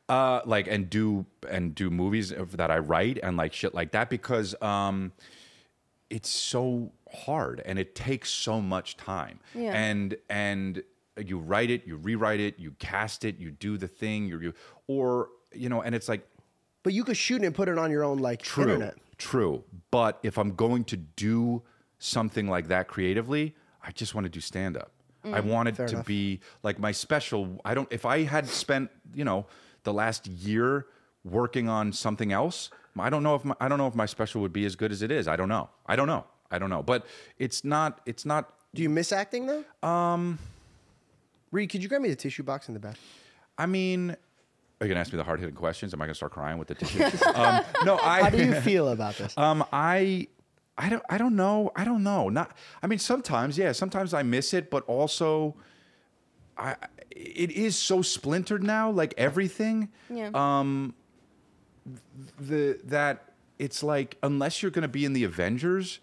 uh like and do and do movies that I write and like shit like that because um it's so hard and it takes so much time. Yeah. And and you write it, you rewrite it, you cast it, you do the thing, you you or you know, and it's like But you could shoot it and put it on your own like true, internet. true. But if I'm going to do something like that creatively, I just mm, want to do stand up. I wanted to enough. be like my special. I don't. If I had spent, you know, the last year working on something else, I don't know if my, I don't know if my special would be as good as it is. I don't know. I don't know. I don't know. But it's not. It's not. Do you miss acting though? Um Reed, could you grab me the tissue box in the back? I mean, are you gonna ask me the hard hitting questions? Am I gonna start crying with the tissue? (laughs) um, no. I. How do you (laughs) feel about this? Um, I, I don't, I don't know. I don't know. Not. I mean, sometimes, yeah. Sometimes I miss it, but also, I. It is so splintered now. Like everything. yeah. Um, the that it's like unless you're going to be in the Avengers,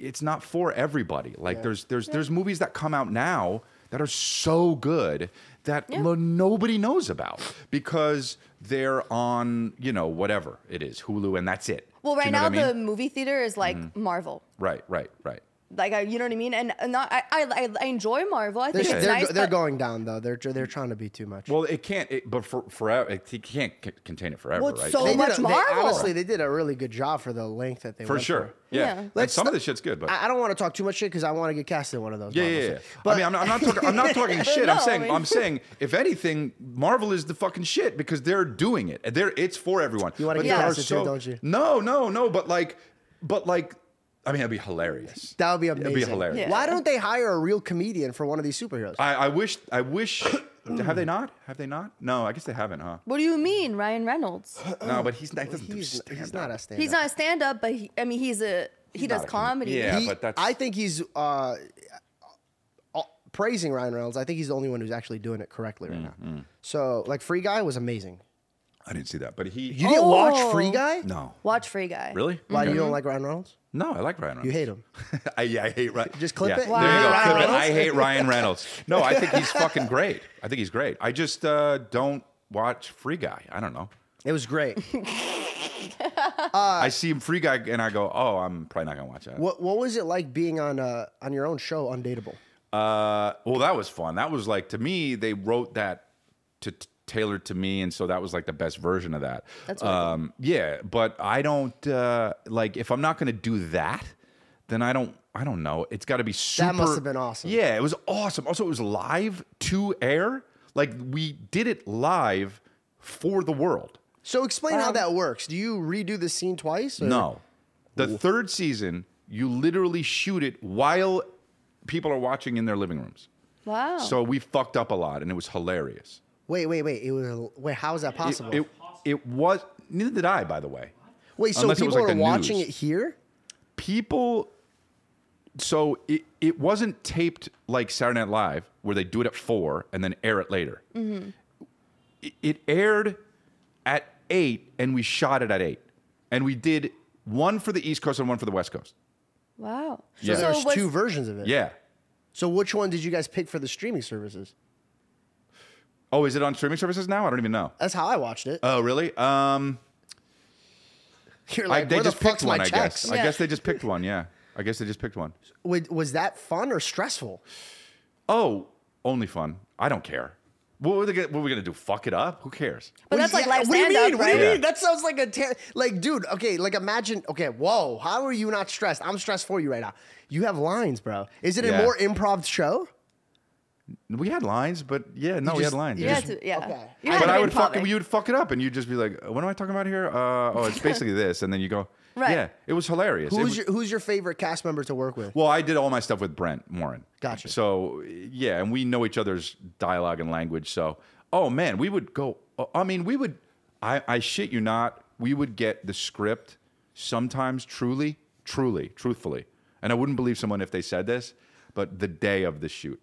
it's not for everybody. Like Yeah. there's there's there's movies that come out now that are so good that Yeah. nobody knows about because they're on you know whatever it is Hulu and that's it. well, right you know now I mean? Mm-hmm. the movie theater is like Marvel. Right, right, right. Like I, you know what I mean? And and not I I, I enjoy Marvel. I They're, think it's they're, nice. they're but- going down though. They're they're trying to be too much. Well, it can't. It, but for forever, it, it can't c- contain it forever, Well, it's right? so they did much a- they- Marvel. honestly, they did a really good job for the length that they for went sure. Yeah. Yeah. And Let's some of the shit's good, but I, I don't want to talk too much shit because I want to get cast in one of those. Yeah, Marvel yeah, yeah. But I mean, I'm not, I'm not talking. I'm not talking shit. I'm saying. I mean- I'm saying. If anything, Marvel is the fucking shit because they're doing it. They're. It's for everyone. You wanna But get there are casted too, don't you? No, no, no. But like, but like, I mean, it'd be hilarious. that would be amazing. It'd be hilarious. Yeah. Why don't they hire a real comedian for one of these superheroes? I, I wish. I wish. have they not? Have they not? No, I guess they haven't, huh? What do you mean, Ryan Reynolds? No, but he's not. He doesn't do he's, stand he's not a stand. He's not a stand up, but he, I mean he's a he does not a comedian. comedy. Yeah. He- but that's- I think he's uh, uh, praising Ryan Reynolds. I think he's the only one who's actually doing it correctly right Mm, now. So, like, Free Guy was amazing. I didn't see that, but he. You didn't watch Oh. Free Guy? no. Watch Free Guy. Really? Why Okay. you don't like Ryan Reynolds? No, I like Ryan Reynolds. You hate him. (laughs) I, yeah, I hate Ryan. Just clip yeah. it? There you go. Wow. Clip it. I hate Ryan Reynolds. No, I think he's (laughs) fucking great. I think he's great. I just uh, don't watch Free Guy. I don't know. It was great. (laughs) I see him Free Guy, and I go, "Oh, I'm probably not gonna watch that." What What was it like being on uh, on your own show, Undateable? Uh, well, that was fun. That was like to me, they wrote that to t- tailored to me, and so that was like the best version of that. That's really cool. um, yeah. But I don't uh, like if I'm not going to do that, then I don't. I don't know. It's got to be super. That must have been awesome. Yeah, it was awesome. Also, it was live to air. Like we did it live for the world. So explain how that works. Do you redo the scene twice? or- No. The third season, you literally shoot it while people are watching in their living rooms. Wow. So we fucked up a lot, and it was hilarious. Wait, wait, wait. It was wait. How is that possible? it, it was neither did I, by the way. wait, so unless people like are watching news. it here? People. So it, it wasn't taped like Saturday Night Live, where they do it at four and then air it later. Mm-hmm. It, it aired at eight, and we shot it at eight, and we did one for the East Coast and one for the West Coast. wow. So Yeah. there's was- two versions of it. Yeah. So which one did you guys pick for the streaming services? Oh, is it on streaming services now? I don't even know. That's how I watched it. Oh, really? Um, (laughs) You're I, they where just the fuck's picked one, my I checks? guess. I Yeah. guess they just picked (laughs) one. Yeah, I guess they just picked one. Wait, was that fun or stressful? Oh, only fun. I don't care. What were, they, gonna- what were we gonna do? Fuck it up? Who cares? But Well, that's like yeah, live what do you stand up, mean? What do you right? mean? That sounds like a ter- like, dude. Okay, like imagine. Okay, whoa. How are you not stressed? I'm stressed for you right now. You have lines, bro. Is it a more improv show? We had lines, but yeah, no, we just- had lines. you You yeah. had to, yeah. okay. You had But to I be would fuck. improv. You would fuck it up, and you'd just be like, "What am I talking about here?" Uh, oh, it's (laughs) basically this, and then you go, Right. "Yeah, it was hilarious." It Who's was- your Who's your favorite cast member to work with? Well, I did all my stuff with Brent Morin. Gotcha. So yeah, and we know each other's dialogue and language. So oh man, we would go. I mean, we would. I, I shit you not. We would get the script sometimes truly, truly, truthfully, and I wouldn't believe someone if they said this, but the day of the shoot.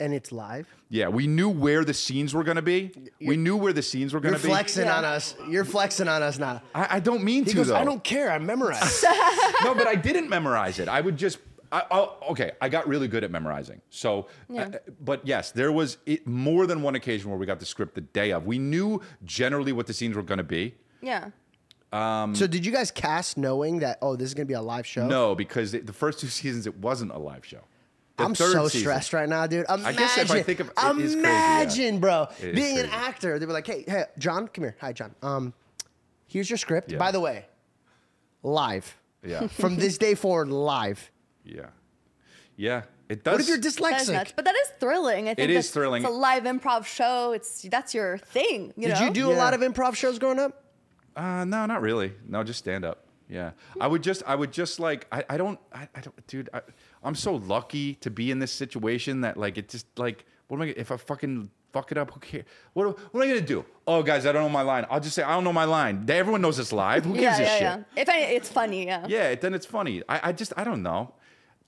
And it's live. Yeah, we knew where the scenes were going to be. We knew where the scenes were going to be. You're to be. flexing Yeah. on us. You're flexing on us now. I, I don't mean He to goes, though. I don't care. I memorized. (laughs) no, but I didn't memorize it. I would just. I, I'll, okay, I got really good at memorizing. So, Yeah. uh, but yes, there was it, more than one occasion where we got the script the day of. We knew generally what the scenes were going to be. Yeah. so did you guys cast knowing that? Oh, this is gonna be a live show. No, because the, the first two (laughs) seasons it wasn't a live show. The I'm so season- stressed right now, dude. Imagine, guess if I think of- it is crazy, yeah. imagine, bro, It is being an crazy. actor. They were like, "Hey, hey, John, come here. Hi, John. Um, here's your script. Yeah. By the way, live Yeah, (laughs) from this day forward, live. yeah, yeah. It does. What if you're That is dyslexic? nuts. But that is thrilling. I think is that's- thrilling. It's a live improv show. It's that's your thing. You Did know? you do a lot of improv shows growing up? Uh, no, not really. No, just stand up. Yeah, I would just, I would just like, I, I don't, I, I don't, dude. I, I'm so lucky to be in this situation that like it just like, what am I? gonna- If I fucking fuck it up, who cares? What, what am I gonna do? Oh, guys, I don't know my line. I'll just say I don't know my line. Everyone knows it's live. Who gives yeah, a yeah, shit? If any, it's funny. Yeah. Yeah, then it's funny. I, I just, I don't know.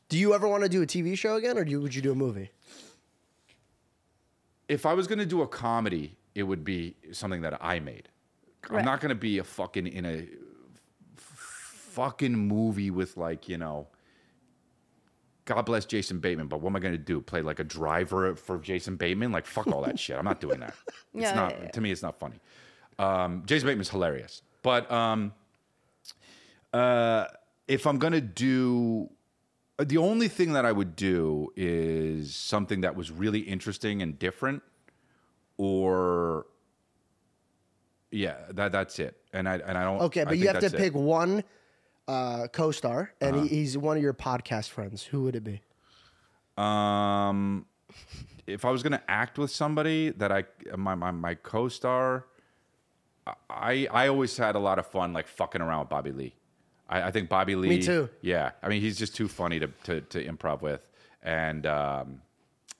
Do you ever want to do a TV show again, or do you, would you do a movie? If I was gonna do a comedy, it would be something that I made. I'm not gonna be a fucking in a f- fucking movie with like you know. God bless Jason Bateman, but what am I gonna do? Play like a driver for Jason Bateman? Like fuck all that shit. I'm not doing that. (laughs) It's Yeah, not yeah, yeah. to me. It's not funny. Um, Jason Bateman's hilarious, but um, uh, if I'm gonna do, the only thing that I would do is something that was really interesting and different, or yeah, that that's it. And I and I don't. Okay, I but think you have to that's it. Pick one uh, co-star, and he, he's one of your podcast friends. Who would it be? Um, if I was gonna act with somebody that I my my, my co-star, I I always had a lot of fun like fucking around with Bobby Lee. I, I think Bobby Lee. Me too. Yeah, I mean he's just too funny to to, to improv with, and um,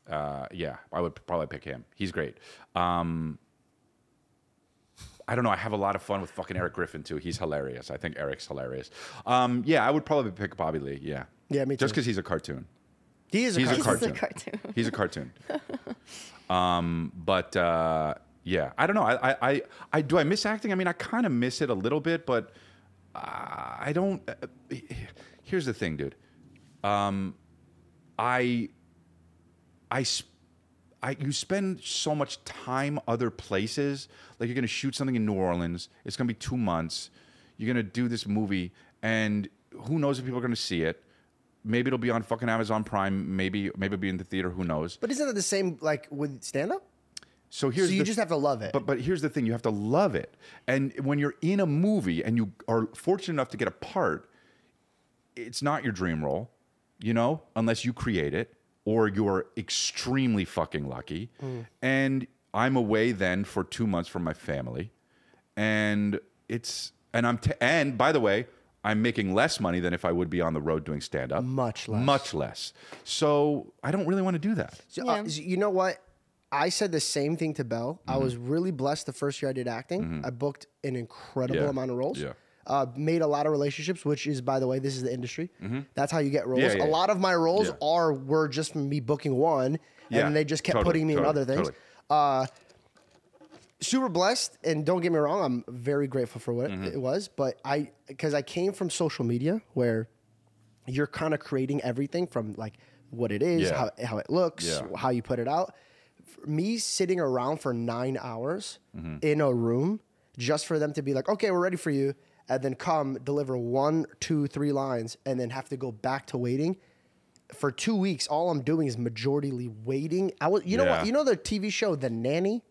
uh, yeah, I would probably pick him. He's great. Um. I don't know. I have a lot of fun with fucking Eric Griffin too. He's hilarious. I think Eric's hilarious. Um, yeah, I would probably pick Bobby Lee. Yeah. Yeah, me too. Just because he's a cartoon. He is a He's a cartoon. This is a cartoon. He's a cartoon. (laughs) um, but uh, yeah, I don't know. I, I, I, I do I miss acting? I mean, I kind of miss it a little bit, but uh, I don't. Uh, here's the thing, dude. Um, I, I, sp- I you spend so much time other places. Like you're gonna shoot something in New Orleans. It's gonna be two months. You're gonna do this movie, and who knows if people are gonna see it. Maybe it'll be on fucking Amazon Prime. Maybe maybe it'll be in the theater. Who knows? But isn't it the same like with stand up? So here's So you the- just have to love it. But but here's the thing: you have to love it. And when you're in a movie and you are fortunate enough to get a part, it's not your dream role, you know, unless you create it or you're extremely fucking lucky. Mm. And I'm away then for two months from my family, and it's and I'm t- and by the way. I'm making less money than if I would be on the road doing stand up. Much less. Much less. So I don't really want to do that. So, uh, Yeah. so you know what? I said the same thing to Bell. Mm-hmm. I was really blessed the first year I did acting. I booked an incredible Yeah. amount of roles. Yeah. Uh, made a lot of relationships, which is, by the way, this is the industry. That's how you get roles. Mm-hmm. Yeah, yeah, a lot of my roles are were just from me booking one, and they just kept totally, putting me in other things. totally. Uh, super blessed, and don't get me wrong, I'm very grateful for what Mm-hmm. it was. But I, because I came from social media where you're kind of creating everything from like what it is, how, how it looks, how you put it out. For me sitting around for nine hours Mm-hmm. in a room just for them to be like, okay, we're ready for you, and then come deliver one, two, three lines, and then have to go back to waiting. For two weeks, all I'm doing is majorityly waiting. I was, you know Yeah. what? You know the TV show The Nanny,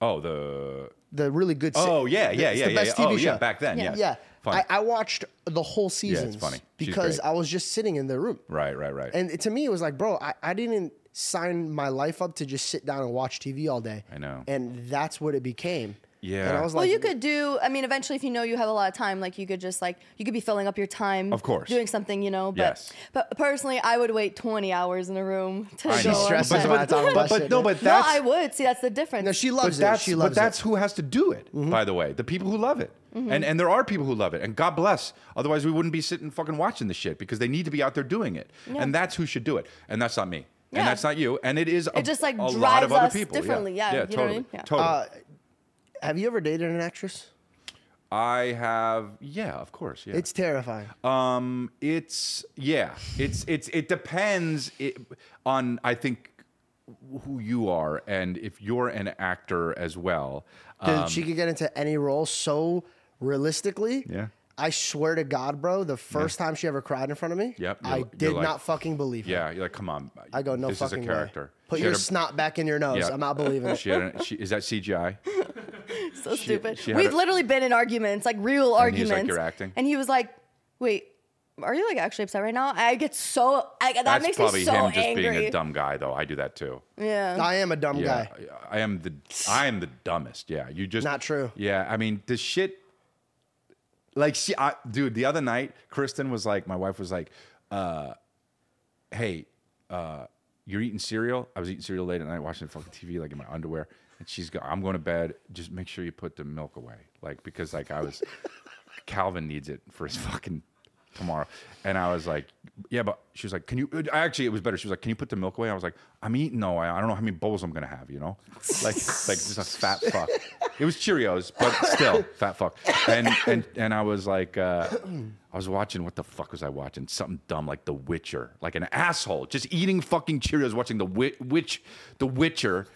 Oh, the the really good. si- Oh yeah, the- yeah, it's yeah, the yeah. best yeah. TV oh show. yeah, back then, Yeah. yes. Yeah, Funny. I, I watched the whole seasons funny. She's because great. I was just sitting in the room. right, right, right. And to me, it was like, bro, I, I didn't sign my life up to just sit down and watch TV all day. I know. And that's what it became. Yeah. And I was Well, you could do. I mean, eventually, if you know you have a lot of time, like you could just like you could be filling up your time. Of course. Doing something, you know. But Yes. but personally, I would wait 20 hours in a room to I go. know. on stresses set. when I about but, but no, man. but No, that's I would. See, that's the difference. no, she but loves it. that's She loves but that's it. who has to do it. Mm-hmm. By the way, the people who love it, and and there are people who love it, and God bless. Otherwise, we wouldn't be sitting fucking watching the shit because they need to be out there doing it, and that's who should do it, and that's not me, Yeah. and that's not you, and it is a, It just, like, a lot drives of other us people. differently. Yeah, yeah, you know what I totally, mean? Yeah. totally. Uh, have you ever dated an actress? I have, yeah, of course, yeah. It's terrifying. Um, it's yeah, it's it's it depends i on I think who you are and if you're an actor as well. Dude, she could get into any role so realistically. Um, Yeah. I swear to God, bro, the first time she ever cried in front of me, Yep, I did like- not fucking believe her. Yeah, you're like, come on. I go, no this fucking is a character. way. Put your a- snot back in your nose. Yeah. I'm not believing it. She had a, she, is that CGI? (laughs) so stupid. she had We've a- literally been in arguments, like real And he's like, arguments. "You're acting?" And he was like, "Wait, are you like actually upset right now?" I get so I, that That's makes me probably so him just angry. being a dumb guy, though. I do that too. yeah. I am a dumb Yeah, guy. I am the I am the dumbest. Yeah, you just Not true. Yeah, I mean the shit. Like she, I, dude, the other night, Kristen was like, my wife was like, uh, "Hey, uh, you're eating cereal." I was eating cereal late at night, watching fucking TV, like in my underwear, and she's go, "I'm going to bed. Just make sure you put the milk away, like because like I was, (laughs) Calvin needs it for his fucking." Tomorrow, and I was like, "Yeah," but she was like, "Can you?" Actually, it was better. She was like, "Can you put the milk away?" I was like, "I'm eating though. I, I don't know how many bowls I'm gonna have. You know, like (laughs) like just a fat fuck." It was Cheerios, but still fat fuck. And and and I was like, uh, I was watching. What the fuck was I watching? Something dumb like The Witcher, like an asshole, just eating fucking Cheerios, watching the Witch, The Witcher.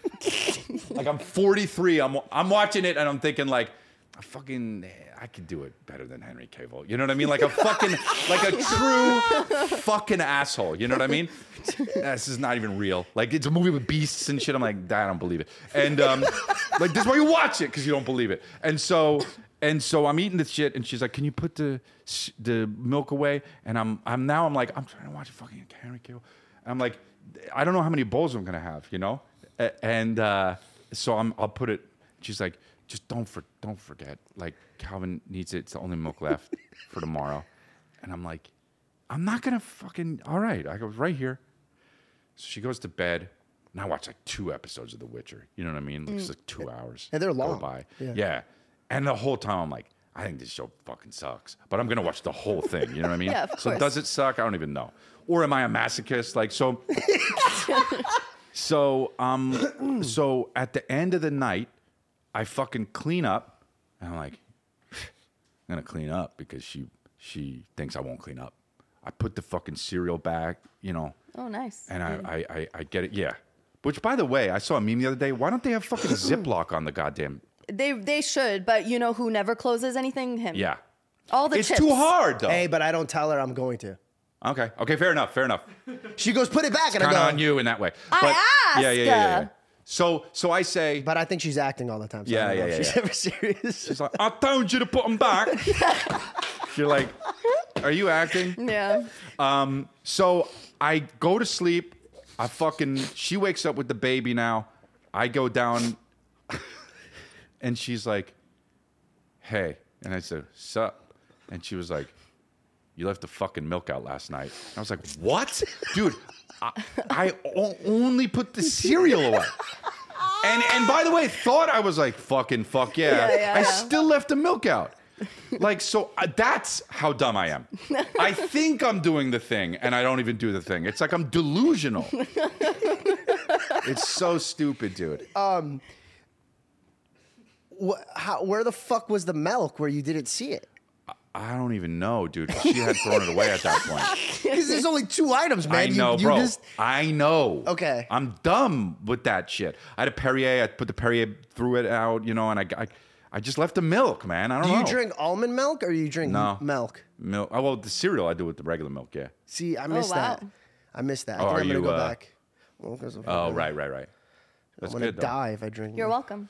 like I'm 43. I'm I'm watching it and I'm thinking like, I fucking. I could do it better than Henry Cavill. You know what I mean? Like a fucking, like a (laughs) true fucking asshole. You know what I mean? this is not even real. Like it's a movie with beasts and shit. I'm like, I don't believe it. And um, like this is why you watch it because you don't believe it. And so, and so I'm eating this shit, and she's like, "Can you put the the milk away?" And I'm I'm now I'm like I'm trying to watch fucking Henry Cavill. I'm like, I don't know how many bowls I'm gonna have. You know? And uh, so I'm I'll put it. She's like, just don't for don't forget. Like Calvin needs it. It's the only milk left (laughs) for tomorrow. And I'm like, I'm not gonna fucking. All right, I go right here. So she goes to bed. And I watch like two episodes of The Witcher. You know what I mean? It's like two hours. And they're long. By. Yeah. Yeah. And the whole time I'm like, I think this show fucking sucks. But I'm gonna watch the whole thing. You know what I mean? (laughs) Yeah, of so course. does it suck? I don't even know. Or am I a masochist? Like so. (laughs) so um, so at the end of the night, I fucking clean up, and I'm like, I'm gonna clean up because she she thinks I won't clean up. I put the fucking cereal back, you know, oh, nice. and I, I, I, I get it, yeah. Which, by the way, I saw a meme the other day. Why don't they have fucking (clears throat) Ziploc on the goddamn? They they should, but you know who never closes anything? Him. Yeah, All the it's chips. too hard though. Hey, but I don't tell her I'm going to. Okay, okay, fair enough, fair enough. She goes, put it back, and I Kind go. of on you in that way. I But- Yeah, yeah, yeah, yeah, asked. So, so I say, But I think she's acting all the time. So Yeah, I don't know yeah, if yeah, She's yeah. ever serious. she's like, I told you to put them back. (laughs) You're like, are you acting? Yeah. Um, so I go to sleep. I fucking she wakes up with the baby now. I go down and she's like, Hey. And I said, Sup? And she was like, You left the fucking milk out last night. And I was like, (laughs) What? Dude, I, I o- only put the cereal away. And and by the way, thought I was like fucking fuck yeah. Yeah, yeah, I yeah. still left the milk out. Like so uh, that's how dumb I am. I think I'm doing the thing and I don't even do the thing. It's like I'm delusional. (laughs) it's so stupid, dude. Wh- how, where the fuck was the milk where you didn't see it? I don't even know, dude. She had thrown it away at that point. (laughs) Because there's only two items, man. I You- know, you, bro. just I know. Okay. I'm dumb with that shit. I had a Perrier. I put the Perrier, threw it out, you know, and I, I, I just left the milk, man. I don't do know. you drink almond milk or you drink milk? No. milk? milk? Oh, well, the cereal I do with the regular milk, yeah. See, I missed wow. that. I missed that. Oh, I think are I'm gonna you, go uh, back. Well, 'cause of- Oh, right, right, right. That's I'm gonna die if I drink. You're milk. welcome.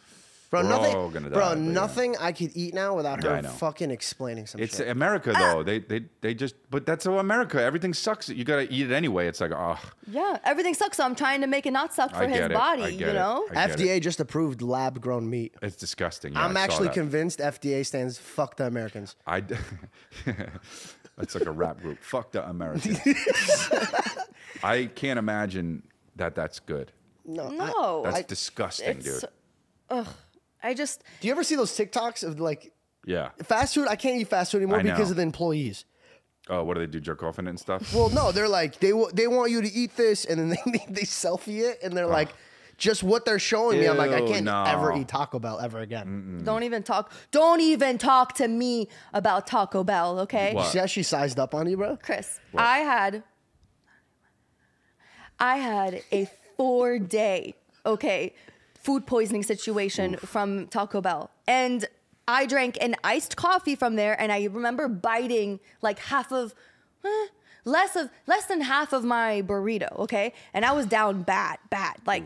Bro, We're nothing. all gonna bro, die, but yeah. nothing I could eat now without her I know. fucking explaining some It's shit. America ah! though. They they they just but that's how America. Everything sucks. You gotta eat it anyway. It's like oh Yeah. Everything sucks, so I'm trying to make it not suck for I his it. body. I you get it. know. I get FDA it. just approved lab grown meat. It's disgusting. Yeah, I'm I saw actually that. convinced FDA stands fuck the Americans. I d- (laughs) that's like a rap group. Fuck the Americans. (laughs) I can't imagine that that's good. No. I- No. That's I- disgusting, dude. dude. I just do you ever see those TikToks of like Yeah. fast food? I can't eat fast food anymore I because know. of the employees. Oh, what do they do? Jerk off in it and stuff? Well, no, they're like they wa- they want you to eat this, and then (laughs) they they selfie it, and they're like, just what they're showing me. I'm like, I Ew, can't no. ever eat Taco Bell ever again. don't even talk. Don't even talk to me about Taco Bell, okay? What? See how she sized up on you, bro? Chris, I had I had a four day, okay, food poisoning situation from Taco Bell. And I drank an iced coffee from there and I remember biting like half of eh, less of less than half of my burrito, okay? And I was down bad, bad, like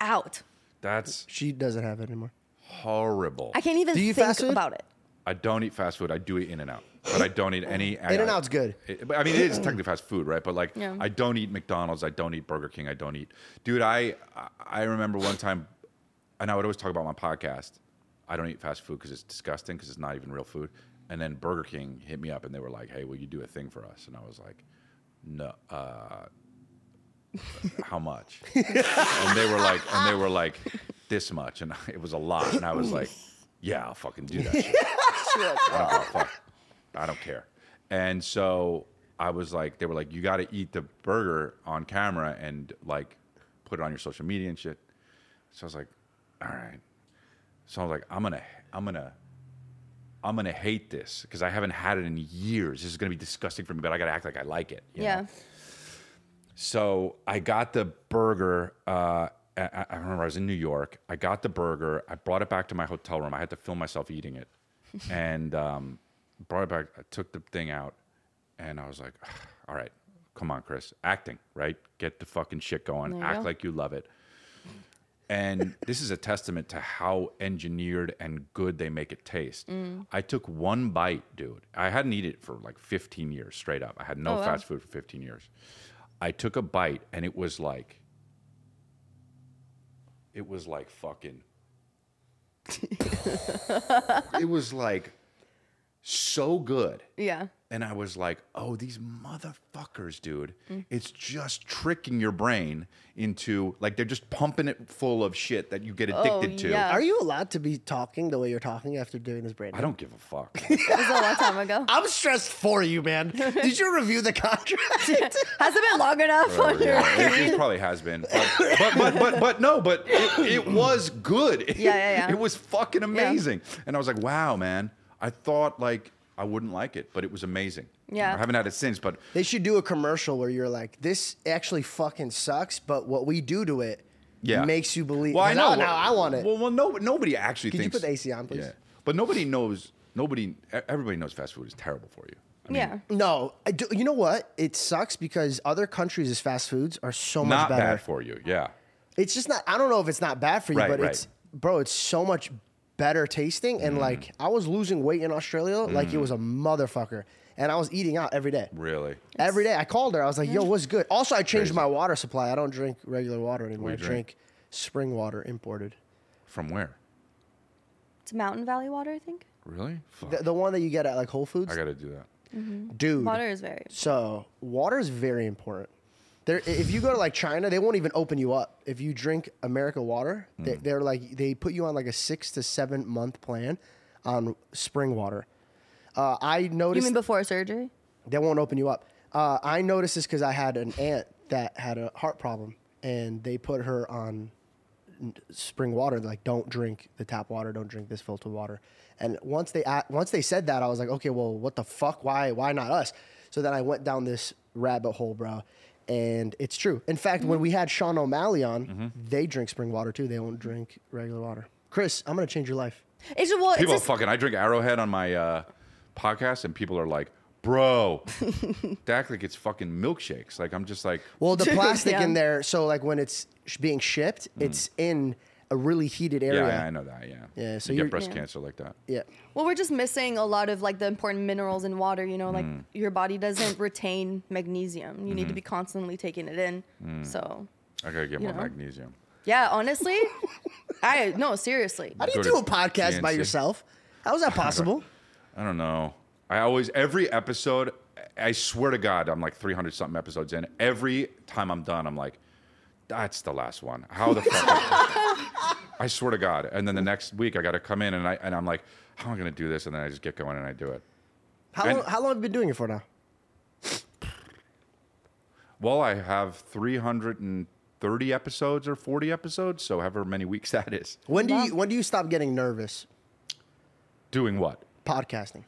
out. That's She doesn't have it anymore. horrible. I can't even Do you think fast food? about it. I don't eat fast food. I do eat In and Out, but I don't eat any. In-N-Out's good. It- but I mean, it is technically fast food, right? But like, Yeah. I don't eat McDonald's. I don't eat Burger King. I don't eat. Dude, I I remember one time, and I would always talk about my podcast. I don't eat fast food because it's disgusting because it's not even real food. And then Burger King hit me up and they were like, "Hey, will you do a thing for us?" And I was like, "No." Uh, how much? (laughs) and they were like, and they were like, this much, and it was a lot. And I was like, yeah, I'll fucking do that. Shit. (laughs) I don't give a fuck. I don't care. And so I was like, they were like, you got to eat the burger on camera and like put it on your social media and shit. So I was like, all right. So I was like, I'm gonna, I'm gonna, I'm gonna hate this because I haven't had it in years. This is gonna be disgusting for me, but I gotta act like I like it. you Yeah. know? So I got the burger. Uh, I, I remember I was in New York. I got the burger. I brought it back to my hotel room. I had to film myself eating it, (laughs) and um, brought it back. I took the thing out, and I was like, "All right, come on, Chris, acting, right? Get the fucking shit going. Act go. like you love it." And (laughs) this is a testament to how engineered and good they make it taste. Mm. I took one bite, dude. I hadn't eaten it for like 15 years straight up. I had no Oh, wow. fast food for 15 years. I took a bite and it was like, it was like fucking, (laughs) it was like so good. Yeah. And I was like, oh, these motherfuckers, dude. Mm. It's just tricking your brain into, like, they're just pumping it full of shit that you get addicted to. Oh, yeah. Are you allowed to be talking the way you're talking after doing this brain? I don't give a fuck. (laughs) It was a long time ago. I'm stressed for you, man. Did you review the contract? (laughs) Has it been long enough on your yeah, (laughs) it, it probably has been. But, but, but, but, but no, but it, it was good. Yeah, yeah, yeah. It was fucking amazing. And I was like, wow, man. I thought, like, I wouldn't like it, but it was amazing. Yeah. I haven't had it since, but They should do a commercial where you're like, this actually fucking sucks, but what we do to it Yeah. makes you believe. Well, I 'cause know. Now, I want it. Well, well, no, nobody actually Could you thinks. put the AC on, please? Yeah, but nobody knows. Nobody. e- Everybody knows fast food is terrible for you. I mean, yeah. no, I do, you know what? It sucks because other countries' fast foods are so much Not better. bad for you. Yeah. It's just not. I don't know if it's not bad for you, Right, but right. it's bro. It's so much better tasting, Mm. and like I was losing weight in Australia, like it was a motherfucker, and I was eating out every day. Really. Every day, I called her. I was like, "Yo, what's good?" Also, I changed my water supply. I don't drink regular water anymore. I What do you drink? drink? spring water imported. From where? It's Mountain Valley water, I think. Really? The, the one that you get at like Whole Foods, I got to do that. dude. Water is very. important. So water is very important. There, if you go to like China, they won't even open you up. If you drink America water, they, Mm. they're like they put you on like a six to seven month plan on spring water. Uh, I You noticed mean before surgery? they won't open you up. Uh, I noticed this because I had an aunt that had a heart problem, and they put her on spring water. Like, don't drink the tap water. Don't drink this filtered water. And once they once they said that, I was like, okay, well, what the fuck? Why why not us? So then I went down this rabbit hole, bro. And it's true. In fact, when we had Sean O'Malley on, Mm-hmm. they drink spring water too. They don't drink regular water. Chris, I'm gonna change your life. It's just, well, it's People just, fucking. I drink Arrowhead on my uh, podcast, and people are like, "Bro, they act like it's fucking milkshakes." Like I'm just like, Well, the (laughs) plastic Yeah. in there, so like when it's sh- being shipped, it's in a really heated area. Mm. yeah, I know that. Yeah. Yeah, so you get breast Yeah. cancer like that. Yeah. well, we're just missing a lot of like the important minerals in water. You know, like Mm. your body doesn't retain magnesium. You need Mm-hmm. to be constantly taking it in. Mm. So, I gotta get more know? magnesium. yeah, honestly, I no seriously. How do you Go do a podcast by GNC. yourself? How is that (laughs) possible? I don't know. I always every episode. I swear to God, I'm like 300 something episodes in. Every time I'm done, I'm like, that's the last one. How the fuck? I swear to God. And then the next week, I got to come in and I and I'm like, how am I gonna do this? And then I just get going and I do it. How And- long, how long have you been doing it for now? Well, I have 330 episodes or 40 episodes, so however many weeks (laughs) that is. When do you when do you stop getting nervous Doing what? podcasting?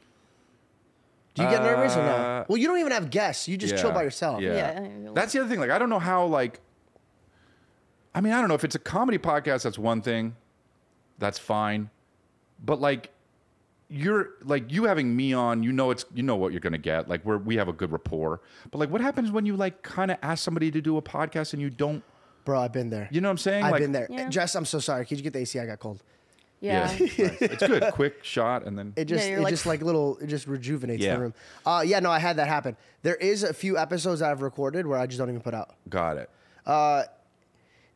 Do you get nervous or no? Uh, Well, you don't even have guests. You just chill by yourself. Yeah. Yeah. That's the other thing. Like, I don't know how, like, I mean, I don't know if it's a comedy podcast, that's one thing. That's fine. But, like, you're like you having me on, you know it's you know what you're gonna get. Like we're we have a good rapport. But like what happens when you like kind of ask somebody to do a podcast and you don't Bro, I've been there. you know what I'm saying? I've like, been there. Yeah. Jess, I'm so sorry. Could you get the AC? I got cold. Yeah. nice. (laughs) It's good. Quick shot and then It just, you're it like- just like little, it just rejuvenates Yeah. the room. Uh, yeah, no, I had that happen. There is a few episodes that I've recorded where I just don't even put out. got it.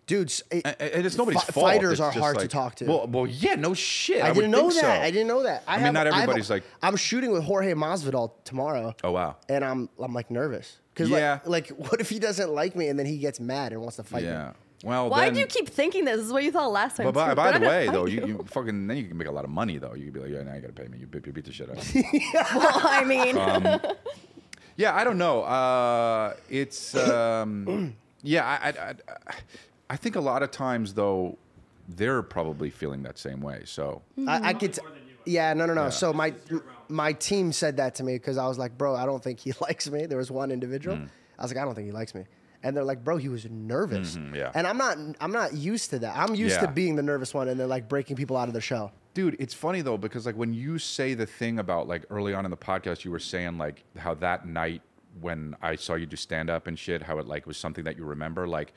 Dudes, it, And, and it's nobody's Fi- fault. fighters It's are just hard to talk to. Well, well, yeah, no shit. I, I, didn't know that. so. I didn't know that. I, I mean, have, not I have- everybody's like- I'm shooting with Jorge Masvidal tomorrow. Oh wow. and I'm I'm like nervous because Yeah. like like (laughs) what if he doesn't like me and then he gets mad and wants to fight Yeah. me? Well, Why then, do you keep thinking this? This is what you thought last time. But by, by the way, though, you, you fucking then you can make a lot of money though. You can be like, yeah, now you got to pay me. You beat, you beat the shit out of me. (laughs) well, I mean, Um, yeah, I don't know. Uh, it's um, (clears throat) yeah. I, I, I, I think a lot of times though, they're probably feeling that same way. So I, I could. T- yeah, no, no, no. Yeah. So my my team said that to me because I was like, bro, I don't think he (laughs) likes me. There was one individual. Mm. I was like, I don't think he likes me. And they're like, bro, he was nervous. Mhm, yeah. And I'm not. I'm not used to that. I'm used to being the nervous one and then like breaking people out of the shell. Dude, it's funny though because like when you say the thing about like early on in the podcast, you were saying like how that night when I saw you do stand up and shit, how it like was something that you remember. Like,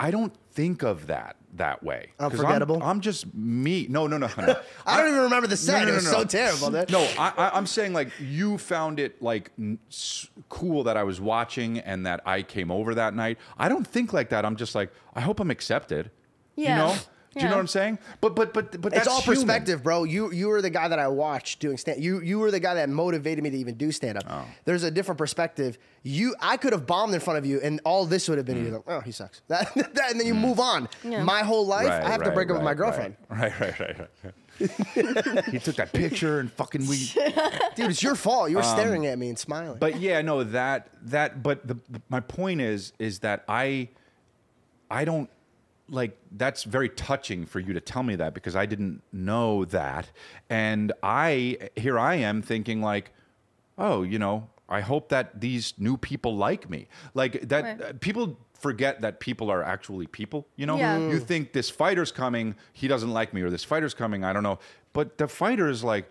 I don't think of that that way. Oh, 'Cause I'm- Unforgettable? I'm, just me. No, no, no, (laughs) no. (laughs) I don't even remember the set. No, no, it no, was no. so terrible. dude. No, I, I, I'm saying like you found it like n- s- cool that I was watching and that I came over that night. I don't think like that. I'm just like I hope I'm accepted. Yeah. You know? Do you know what I'm saying? But but but but It's that's all human. perspective, bro. You you were the guy that I watched doing stand. You you were the guy that motivated me to even do stand up. Oh. There's a different perspective. You I could have bombed in front of you, and all this would have Mm. been you like, oh, he sucks. (laughs) That, that- and then you move on. Yeah. My whole life, Right, I have to right, break up with my girlfriend. (laughs) Right, right, right, right. he took that picture and fucking we. (laughs) Dude, it's your fault. You were staring at me and smiling. Um, But yeah, no, that that. But the, my point is, is that I, I don't like. That's very touching for you to tell me that because I didn't know that, and I here I am thinking like, oh, you know, I hope that these new people like me, like that. Right. uh, people forget that people are actually people. You know, Yeah. you think this fighter's coming, he doesn't like me, or this fighter's coming, I don't know. But the fighter is like,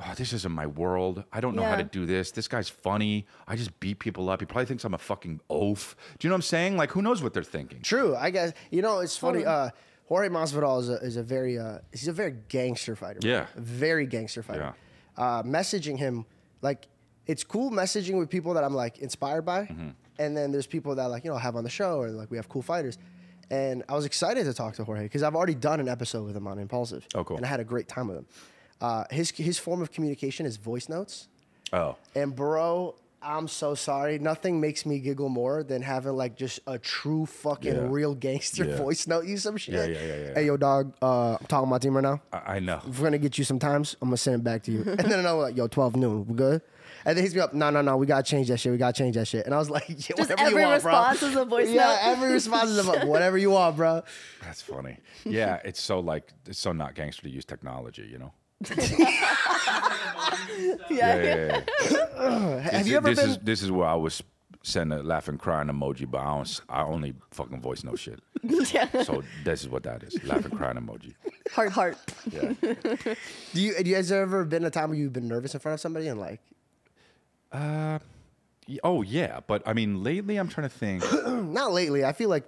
oh, this isn't my world. I don't know how to do this. This guy's funny. I just beat people up. He probably thinks I'm a fucking oaf. Do you know what I'm saying? Like, who knows what they're thinking? True, I guess. You know, it's funny. Totally. Uh, Jorge Masvidal is a, is a very uh, he's a very gangster fighter. Yeah. A very gangster fighter. Uh, messaging him like it's cool messaging with people that I'm like inspired by, Mm-hmm. and then there's people that like you know have on the show or like we have cool fighters. And I was excited to talk to Jorge because I've already done an episode with him on Impulsive. Oh, cool. And I had a great time with him. Uh, his his form of communication is voice notes. Oh, And bro, I'm so sorry. Nothing makes me giggle more than having like just a true fucking Yeah. real gangster Yeah. voice note you some shit. Yeah, yeah, yeah, yeah. Hey yo, dog. Uh, I'm talking to my team right now. I, I know. If we're gonna get you some times, I'm gonna send it back to you. And then I'm like, yo, 12 noon, we good? And then he's me up, no, no, no, we gotta change that shit. We gotta change that shit. And I was like, (laughs) yeah, Just whatever every you want, response bro. is a voice yeah, note. every response is a voice. (laughs) whatever you want, bro. That's funny. Yeah, it's so like it's so not gangster to use technology, you know. (laughs) Yeah. Yeah, yeah, yeah. Have this you is, ever this been? is this is where I was send a laughing crying emoji, but I don't. s- I only fucking voice no shit. (laughs) yeah. So this is what that is. Laughing crying emoji. Heart, heart. Yeah. (laughs) do you? Do you guys ever been a time where you've been nervous in front of somebody and like, uh, Y- Oh yeah, but I mean lately I'm trying to think. (clears throat) not lately? I feel like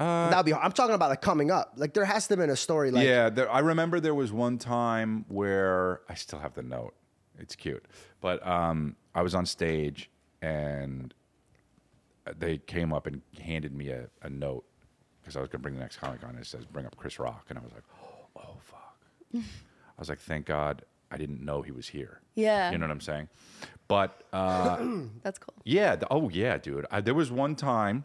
that'd be. I'm talking about like coming up. Like there has to have been a story. Like yeah, there, I remember there was one time where I still have the note. It's cute, but um, I was on stage and they came up and handed me a, a note because I was going to bring the next comic on. And it says, "Bring up Chris Rock," and I was like, "Oh fuck!" (laughs) I was like, "Thank God I didn't know he was here." Yeah. you know what I'm saying. But uh, (clears throat) That's cool. yeah. The, oh, yeah, dude. I, there was one time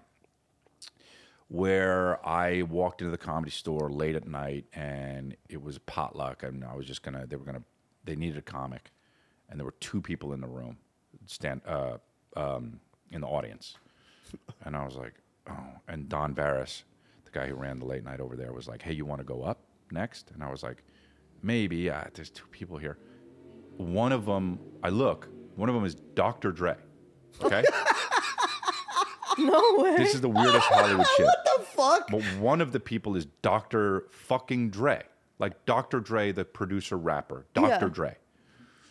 where I walked into the comedy store late at night, and it was potluck, and I was just gonna. They were gonna. They needed a comic, and there were two people in the room, stand uh, um, in the audience, (laughs) and I was like, oh. And Don Barris, the guy who ran the late night over there, was like, hey, you want to go up next? And I was like, maybe. There's two people here. One of them, I look. One of them is Dr. Dre. Okay. (laughs) (laughs) No way. This is the weirdest Hollywood (laughs) shit. What the fuck? But one of the people is Dr. fucking Dre. Like Dr. Dre, the producer rapper. Dr. Yeah. Dre.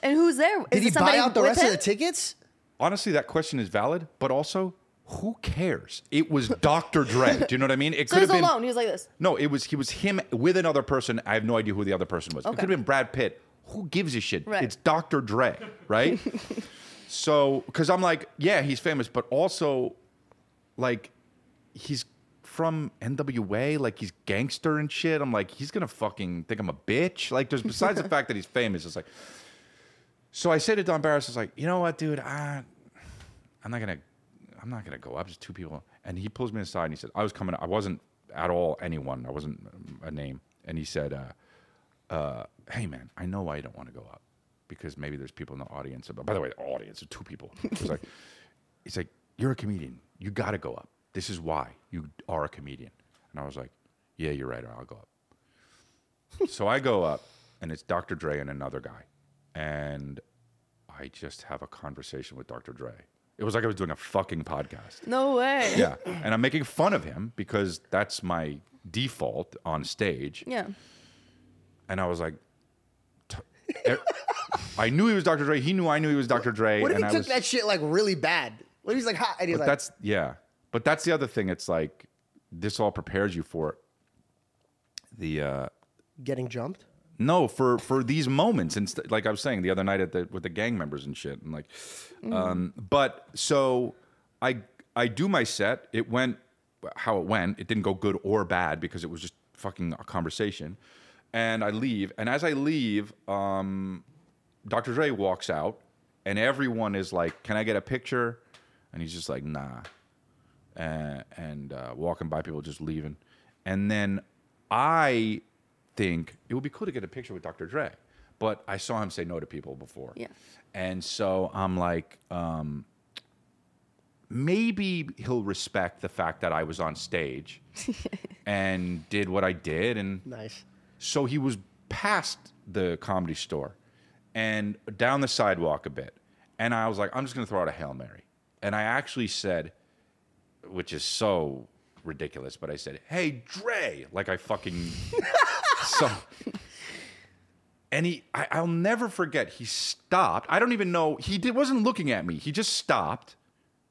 and who's there? Is Did he buy out the rest him? of the tickets? Honestly, that question is valid, but also, who cares? It was Dr. Dre. Do you know what I mean? It (laughs) So could he's have been alone. He was like this. No, it was he was him with another person. I have no idea who the other person was. It could have been Brad Pitt. Who gives a shit? Right. It's Dr. Dre, right? so, because I'm like, yeah, he's famous, but also, like, he's from NWA, like he's gangster and shit. I'm like, he's gonna fucking think I'm a bitch. Like, there's besides the (laughs) fact that he's famous, it's like. So I say to Don Barris, I was like, you know what, dude, I, I'm not gonna, I'm not gonna go up. Just two people, and he pulls me aside and he said, I was coming. I wasn't at all anyone. I wasn't a name. And he said, uh, uh, hey man, I know why you don't want to go up because maybe there's people in the audience. But By the way, the audience are two people. It was like, (laughs) he's like, you're a comedian. You got to go up. This is why you are a comedian. And I was like, yeah, you're right. I'll go up. so I go up, and it's Dr. Dre and another guy, and I just have a conversation with Dr. Dre. It was like I was doing a fucking podcast. No way. Yeah, and I'm making fun of him because that's my default on stage. Yeah. And I was like, (laughs) I knew he was Dr. Dre. He knew I knew he was Dr. Dre. What if and he I took was, that shit like really bad? What he's like hot and he's But like, that's yeah. But that's the other thing. It's like this all prepares you for the uh getting jumped? no for for these moments and st- like I was saying the other night at the with the gang members and shit and like um but so I I do my set it went how it went it didn't go good or bad because it was just fucking a conversation and I leave and as I leave um Dr. Dre walks out and everyone is like can I get a picture and he's just like nah uh, and uh, walking by people just leaving. And then I think it would be cool to get a picture with Dr. Dre, but I saw him say no to people before. Yeah. And so I'm like, um, maybe he'll respect the fact that I was on stage (laughs) and did what I did. And Nice. so he was past the comedy store and down the sidewalk a bit. And I was like, I'm just going to throw out a Hail Mary. And I actually said, which is so ridiculous, but I said, "Hey, Dre," like I fucking (laughs) so. And he, I, I'll never forget. He stopped. I don't even know. He did, wasn't looking at me. He just stopped,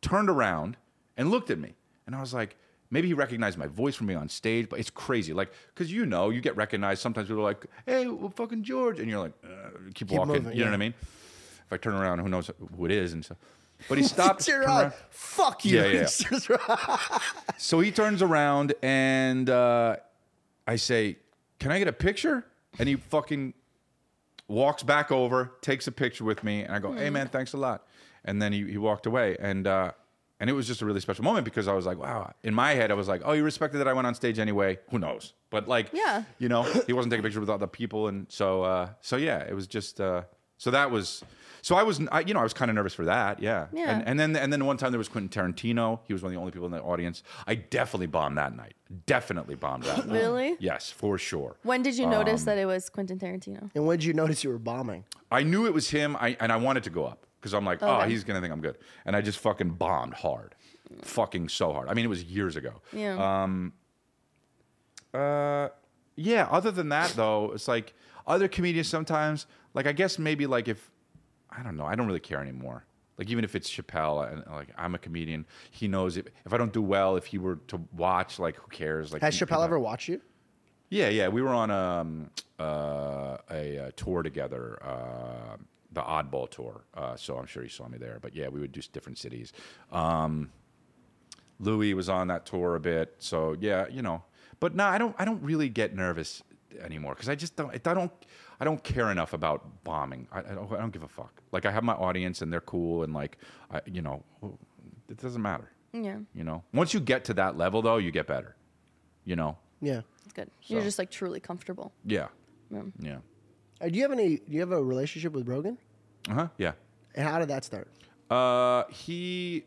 turned around, and looked at me. And I was like, maybe he recognized my voice from me on stage. But it's crazy, like, because you know, you get recognized. Sometimes people are like, "Hey, well, fucking George," and you're like, uh, keep, Keep walking. moving, you know yeah. what I mean? If I turn around, who knows who it is? And so, but he (laughs) stopped. You're turned right. around. Fuck you. Yeah, yeah. (laughs) So he turns around and uh, I say, Can I get a picture? And he fucking walks back over, takes a picture with me, and I go, Hey man, thanks a lot. And then he, he walked away. And uh, and it was just a really special moment because I was like, wow. In my head, I was like, oh, you respected that I went on stage anyway. Who knows? But like, Yeah. you know, he wasn't taking pictures with other people, and so uh, so yeah, it was just uh, so that was so I was I, you know I was kind of nervous for that, yeah. Yeah. And, and then and then one time there was Quentin Tarantino. He was one of the only people in the audience. I definitely bombed that night. Definitely bombed that. (laughs) night. Really? Yes, for sure. When did you Um, notice that it was Quentin Tarantino? and when did you notice you were bombing? I knew it was him, I, and I wanted to go up because I'm like, oh, he's gonna think I'm good, and I just fucking bombed hard, fucking so hard. I mean, it was years ago. Yeah. Um. Uh, yeah. Other than that, though, it's like other comedians sometimes. Like I guess maybe like if I don't know, I don't really care anymore. Like even if it's Chappelle and like I'm a comedian, he knows if, if I don't do well, if he were to watch, like who cares? Like Has he- Chappelle ever watched you? Yeah, yeah. We were on um, uh, a, uh tour together, uh, the Oddball tour. Uh, so I'm sure he saw me there. But yeah, we would do different cities. Um, Louis was on that tour a bit. So yeah, you know. But no, I don't. I don't really get nervous anymore because I just don't. I don't. I don't care enough about bombing. I, I, don't, I don't give a fuck. Like I have my audience and they're cool and like, I, you know, it doesn't matter. yeah, You know, once you get to that level though, you get better. You know. Yeah. it's good. You're just like truly comfortable. Yeah. Yeah. Yeah. Uh, do you have any? Do you have a relationship with Rogan? Uh huh. Yeah. And how did that start? Uh, he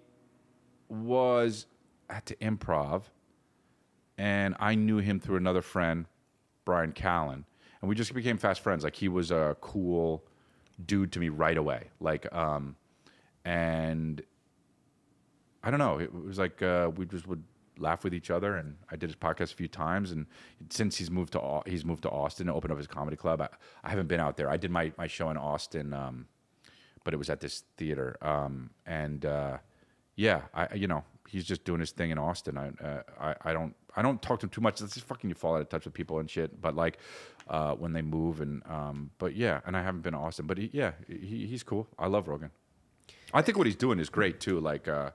was at the improv, and I knew him through another friend, Brian Callen, and we just became fast friends. Like he was a cool dude to me right away. Like, um, and I don't know. It was like uh, we just would laugh with each other, and I did his podcast a few times. And since he's moved to he's moved to Austin and opened up his comedy club, I, I haven't been out there. I did my my show in Austin. Um, but it was at this theater. Um, and uh, yeah, I you know he's just doing his thing in Austin. I, uh, I I don't I don't talk to him too much. It's just fucking you fall out of touch with people and shit. But like uh, when they move and um, but yeah, and I haven't been to Austin, but he, yeah, he, he's cool. I love Rogan. I think what he's doing is great too. Like uh,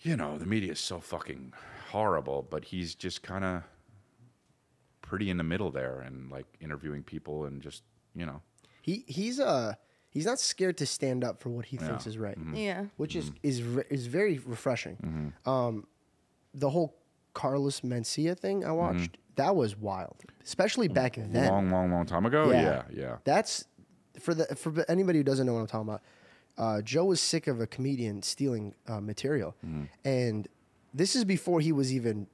you know, the media is so fucking horrible, but he's just kind of pretty in the middle there and like interviewing people and just you know He he's uh he's not scared to stand up for what he thinks Yeah. is right, Yeah. which is Mm-hmm. is ve- is very refreshing. Um, the whole Carlos Mencia thing I watched that was wild, especially back then. Mm-hmm. long, long, long time ago. Yeah, yeah. That's for the for anybody who doesn't know what I'm talking about. Uh, Joe was sick of a comedian stealing uh, material, Mm-hmm. and this is before he was even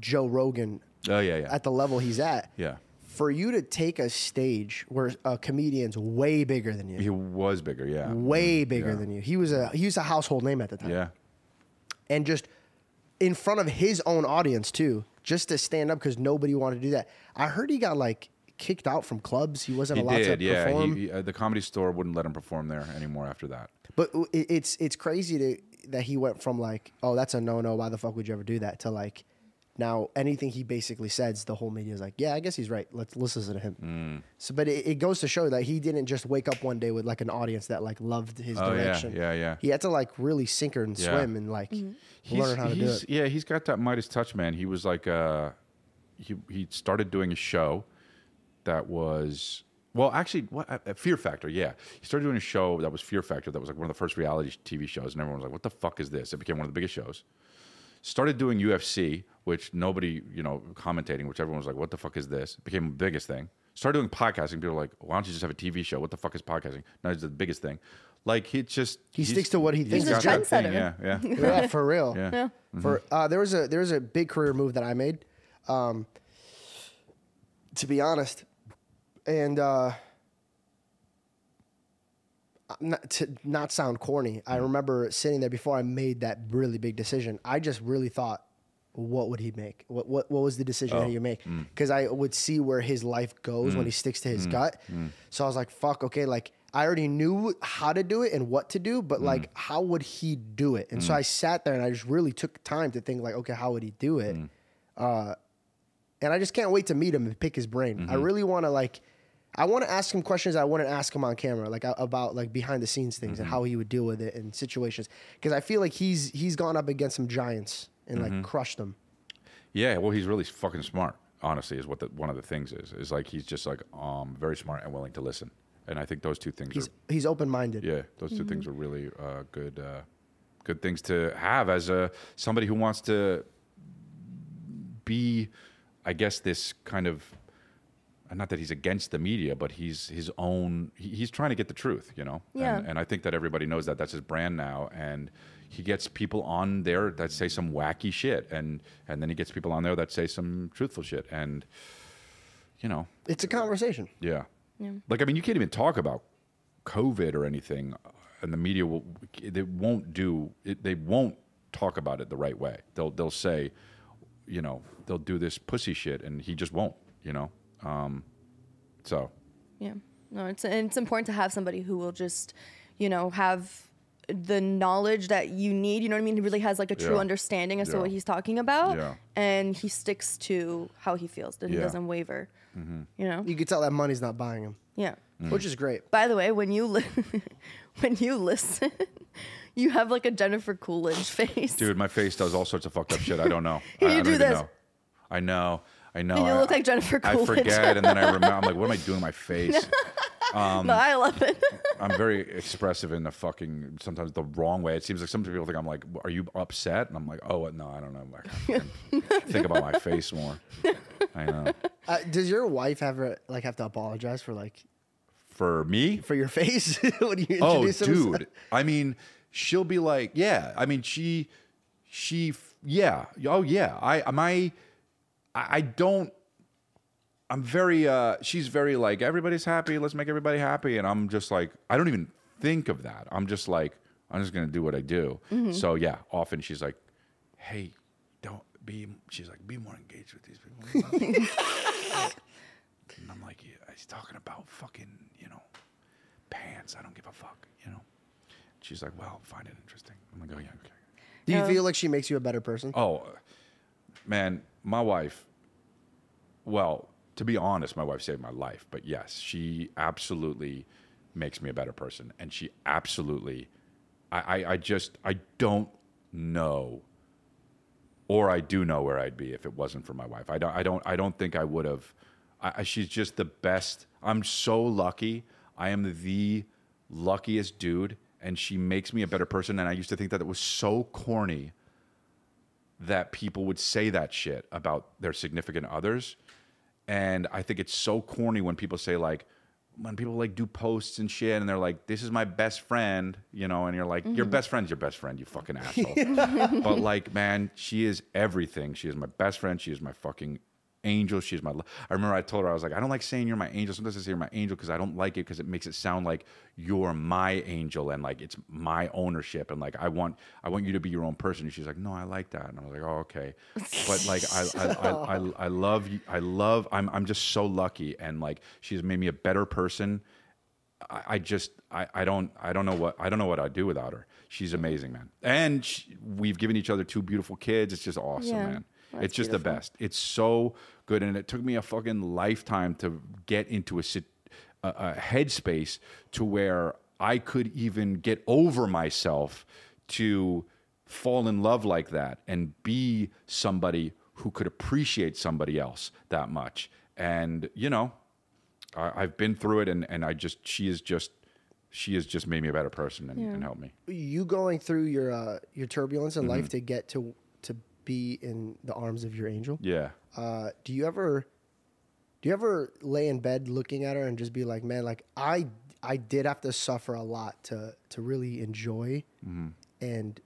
Joe Rogan Oh yeah, yeah. at the level he's at. yeah. For you to take a stage where a comedian's way bigger than you, He was bigger, yeah. way bigger yeah. than you. He was a he was a household name at the time, Yeah. and just in front of his own audience too, just to stand up because nobody wanted to do that. I heard he got like kicked out from clubs. He wasn't He allowed did, to yeah. perform. He, he, uh, the comedy store wouldn't let him perform there anymore after that. But it- it's it's crazy to that he went from like, oh, that's a no no. Why the fuck would you ever do that? To like, now anything he basically says, the whole media is like, yeah, I guess he's right. Let's listen to him. Mm. So, but it, it goes to show that he didn't just wake up one day with like an audience that like loved his Oh, yeah, direction. yeah, yeah. He had to like really sink her and Yeah. swim and like He's- learn how to do it. Yeah, he's got that Midas touch, man. He was like, uh, he he started doing a show that was well, actually, what uh, Fear Factor? Yeah, he started doing a show that was Fear Factor. That was like one of the first reality TV shows, and everyone was like, "What the fuck is this?" It became one of the biggest shows. Started doing UFC, which nobody, you know, commentating, which everyone was like, "What the fuck is this?" Became the biggest thing. Started doing podcasting. People were like, "Why don't you just have a TV show? What the fuck is podcasting?" Now it's the biggest thing. Like he just He sticks to what he thinks He's a got that thing, trendsetter. Yeah, yeah. (laughs) yeah, for real. Yeah. Yeah. For uh, there was a there was a big career move that I made, um, to be honest, and uh, not, to not sound corny, I remember sitting there before I made that really big decision. I just really thought, what would he make? What what what was the decision Oh, that you make? mm. Because I would see where his life goes when he sticks to his gut. mm. So I was like, fuck, okay, like I already knew how to do it and what to do, Mm. but like how would he do it? And so I sat there and I just really took time to think like, okay, how would he do it? Mm. Uh, and I just can't wait to meet him and pick his brain. Mm-hmm. I really want to like, I want to ask him questions I wouldn't ask him on camera, like about like behind the scenes things Mm-hmm. and how he would deal with it in situations. Because I feel like he's he's gone up against some giants and Mm-hmm. like crushed them. Yeah, well, he's really fucking smart. Honestly, is what the, one of the things is. Is like he's just like um very smart and willing to listen. And I think those two things He's are he's open minded. yeah, those 2 things are really uh, good uh, good things to have as a somebody who wants to be, I guess, this kind of. Not that he's against the media, but he's his own. He, he's trying to get the truth, you know. Yeah. And, and I think that everybody knows that. That's his brand now, and he gets people on there that say some wacky shit, and and then he gets people on there that say some truthful shit, and you know, It's a conversation. yeah. yeah. Like I mean, you can't even talk about COVID or anything, uh, and the media will. They won't do. It, they won't talk about it the right way. They'll they'll say, you know, they'll do this pussy shit, and he just won't. You know. Um, so Yeah. No, it's and it's important to have somebody who will just, you know, have the knowledge that you need. You know what I mean? He really has like a true Yeah. understanding as to what he's talking about, Yeah. and he sticks to how he feels. That he Yeah. Mm-hmm. doesn't waver. Mm-hmm. You know? You could tell that money's not buying him, Yeah. Mm. which is great. By the way, when you li- (laughs) when you listen, (laughs) you have like a Jennifer Coolidge (laughs) face. dude, my face does all sorts of fucked up shit. I don't know. You I, I don't do even this. know. I know. I know. And you I- look like Jennifer Coolidge. I forget, and then I remember. I'm like, what am I doing? with My (laughs) face. no, I love it. (laughs) I'm very expressive in the fucking sometimes the wrong way. It seems like some people think I'm like, "Are you upset?" And I'm like, "Oh no, I don't know. I (laughs) think about my face more." I know. Uh, does your wife ever like have to apologize for like For me, for your face when you oh introduce him? dude, I mean, she'll be like, "Yeah." I mean, she, she, yeah, oh yeah. I my, I, I don't. I'm very. uh She's very like everybody's happy. Let's make everybody happy. And I'm just like, I don't even think of that. I'm just like, I'm just gonna do what I do. So yeah, often she's like, Hey, don't be. She's like, be more engaged with these people. (laughs) and I'm like, yeah, he's talking about fucking, you know, pants. I don't give a fuck. You know. She's like, well, find it interesting. I'm like, oh yeah, okay. Do you No. feel like she makes you a better person? Oh, man, my wife. Well, to be honest, my wife saved my life. But yes, she absolutely makes me a better person, and she absolutely. I, I, I just I don't know, or I do know where I'd be if it wasn't for my wife. I don't I don't I don't think I would have. She's just the best. I'm so lucky. I am the luckiest dude, and she makes me a better person. And I used to think that it was so corny that people would say that shit about their significant others. And I think it's so corny when people say like when people like do posts and shit and they're like, This is my best friend, you know, and you're like, Your mm-hmm. best friend's your best friend, you fucking asshole. (laughs) but like, man, she is everything. She is my best friend, she is my fucking angel. She's my. I remember I told her I was like, I don't like saying you're my angel. Sometimes I say you're my angel because I don't like it because it makes it sound like you're my angel and like it's my ownership and like I want I want you to be your own person. And she's like, No, I like that. And I was like, Oh, okay. But like I I, (laughs) I, I, I love you. I love. I'm I'm just so lucky and like she's made me a better person. I, I just I, I don't I don't know what I don't know what I'd do without her. She's amazing, man. And she, we've given each other two beautiful kids. It's just awesome, Yeah, man. That's it's just the best. It's so good, and it took me a fucking lifetime to get into a, sit, a, a headspace to where I could even get over myself to fall in love like that and be somebody who could appreciate somebody else that much. And you know, I, I've been through it, and and I just she is just she has just made me a better person and, and helped me. You going through your uh, your turbulence in Mm-hmm. life to get to to be in the arms of your angel. Yeah. Uh, do you ever do you ever lay in bed looking at her and just be like, man, like I I did have to suffer a lot to to really enjoy Mm-hmm. and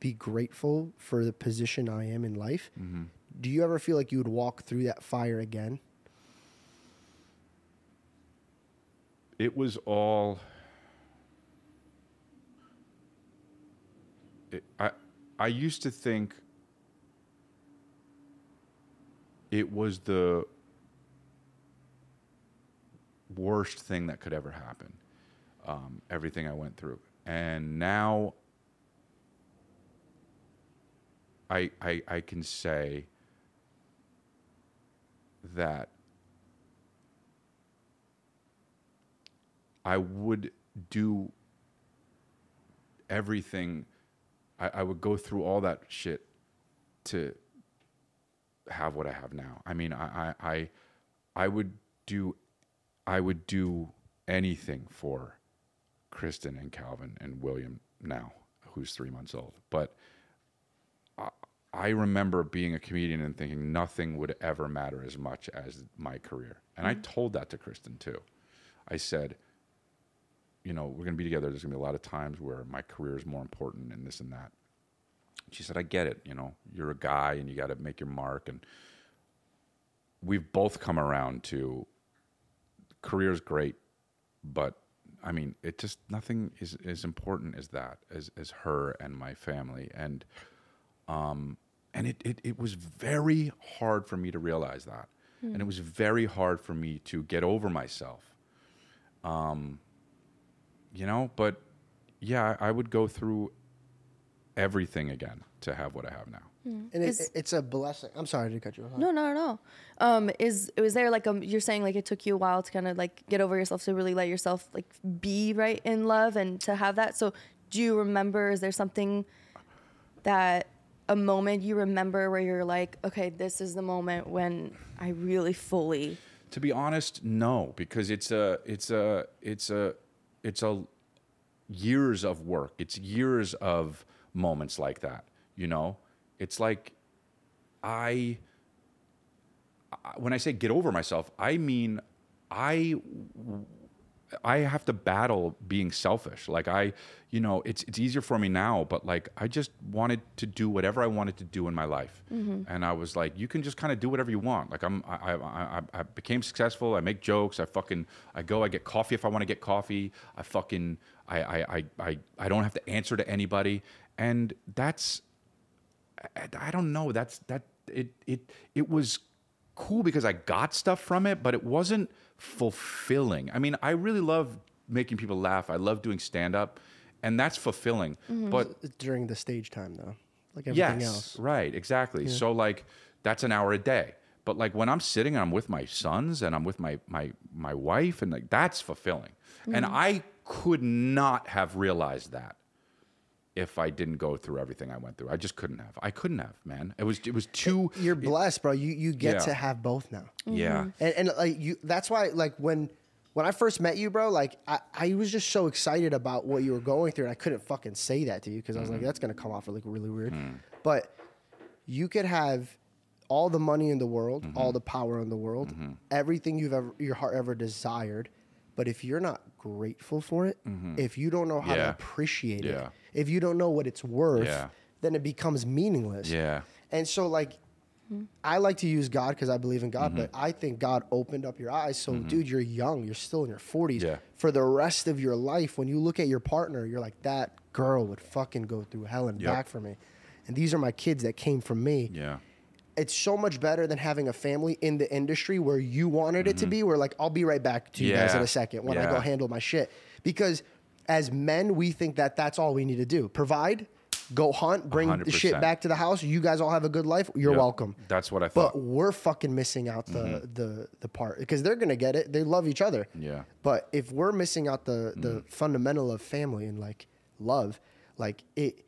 be grateful for the position I am in life. Mm-hmm. Do you ever feel like you would walk through that fire again? it was all it, i i used to think it was the worst thing that could ever happen. Um, everything I went through, and now I, I I can say that I would do everything. I, I would go through all that shit to have what I have now. I mean, I, I, I, I would do, I would do anything for Kristen and Calvin and William now, who's three months old. But I, I remember being a comedian and thinking nothing would ever matter as much as my career. And I mm-hmm. told that to Kristen too. I said, you know, we're going to be together. There's going to be a lot of times where my career is more important and this and that. She said, I get it. You know, you're a guy and you got to make your mark. And we've both come around to career's great, but I mean, it just nothing is as important as that, as, as her and my family. And, um, and it, it, it was very hard for me to realize that. And it was very hard for me to get over myself. Um, you know, but yeah, I would go through everything again to have what I have now. And it, Is- it's a blessing. I'm sorry to cut you off. No, no, no. Um, is it was there like um you're saying like it took you a while to kind of like get over yourself to really let yourself like be right in love and to have that. So do you remember? Is there something that a moment you remember where you're like, okay, this is the moment when I really fully. To be honest, no, because it's a it's a it's a it's a years of work. It's years of moments like that. You know, it's like I, when I say get over myself, I mean I I have to battle being selfish. Like I, you know, it's it's easier for me now, but like I just wanted to do whatever I wanted to do in my life, mm-hmm. and I was like, you can just kind of do whatever you want. Like I'm, I, I, I, I became successful. I make jokes. I fucking, I go. I get coffee if I want to get coffee. I fucking, I, I, I, I, I don't have to answer to anybody, and that's, I, I don't know. That's that. It, it, it was cool because I got stuff from it, but it wasn't fulfilling. I mean, I really love making people laugh. I love doing stand up, and that's fulfilling. Mm-hmm. But During the stage time, though, like everything yes, else. right, exactly. So like that's an hour a day. But like when I'm sitting and I'm with my sons and I'm with my my my wife and like that's fulfilling. And mm. I could not have realized that if I didn't go through everything I went through. I just couldn't have. I couldn't have, man. It was it was too You're blessed, bro. You you get Yeah. to have both now. yeah. Mm-hmm. And, and like you, that's why like when when I first met you, bro, like I, I was just so excited about what you were going through, and I couldn't fucking say that to you because I was like, mm-hmm. that's gonna come off like really weird. Mm. But you could have all the money in the world, mm-hmm. all the power in the world, everything you've ever your heart ever desired. But if you're not grateful for it, mm-hmm. if you don't know how to appreciate Yeah. it, if you don't know what it's worth, Yeah. then it becomes meaningless. Yeah. And so like hmm. I like to use God because I believe in Mm-hmm. God, but mm-hmm. I think God opened up your eyes. So, mm-hmm. dude, you're young. You're still in your 40s. Yeah. For the rest of your life, when you look at your partner, you're like, that girl would fucking go through hell and Yep. back for me. And these are my kids that came from me. Yeah. It's so much better than having a family in the industry where you wanted it to be, where like, I'll be right back to you guys Mm-hmm. In a second when I go handle my shit. Because as men, we think that that's all we need to do provide, go hunt, bring the shit back to the house. You guys all have a good life. You're Yep. welcome. That's what I thought. But we're fucking missing out the the the part because they're gonna get it. They love each other. Yeah. But if we're missing out the the fundamental of family and like love, like it.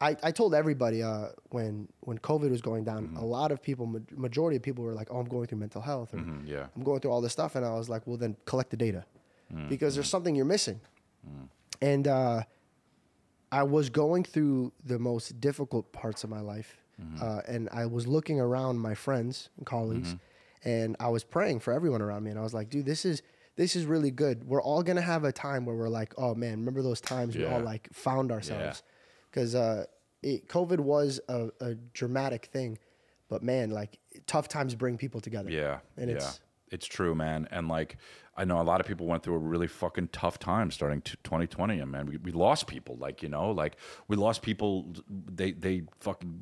I, I told everybody uh, when when COVID was going down, mm-hmm. a lot of people, ma- majority of people were like, "Oh, I'm going through mental health," or mm-hmm, yeah. "I'm going through all this stuff," and I was like, "Well, then collect the data, mm, because there's mm. something you're missing." Mm. And uh, I was going through the most difficult parts of my life, mm-hmm. uh, and I was looking around my friends and colleagues, and I was praying for everyone around me, and I was like, "Dude, this is this is really good. We're all gonna have a time where we're like, oh man, remember those times we all like found ourselves." Because uh, it, COVID was a, a dramatic thing, but man, like tough times bring people together. Yeah, and yeah, it's it's true, man. And like, I know a lot of people went through a really fucking tough time starting t- 2020. And man, we, we lost people. Like, you know, like we lost people. They they fucking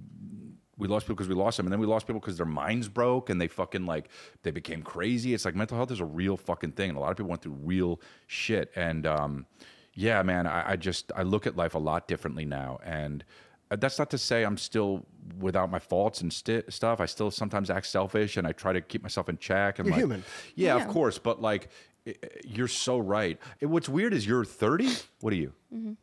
we lost people because we lost them, and then we lost people because their minds broke and they fucking like they became crazy. It's like mental health is a real fucking thing, and a lot of people went through real shit. And um, yeah, man, I, I just I look at life a lot differently now, and uh, that's not to say I'm still without my faults and sti- stuff. I still sometimes act selfish, and I try to keep myself in check. And You're like, human. Yeah, Yeah. of course, but like. i- i- You're so right. It- What's weird is you're 30. What are you?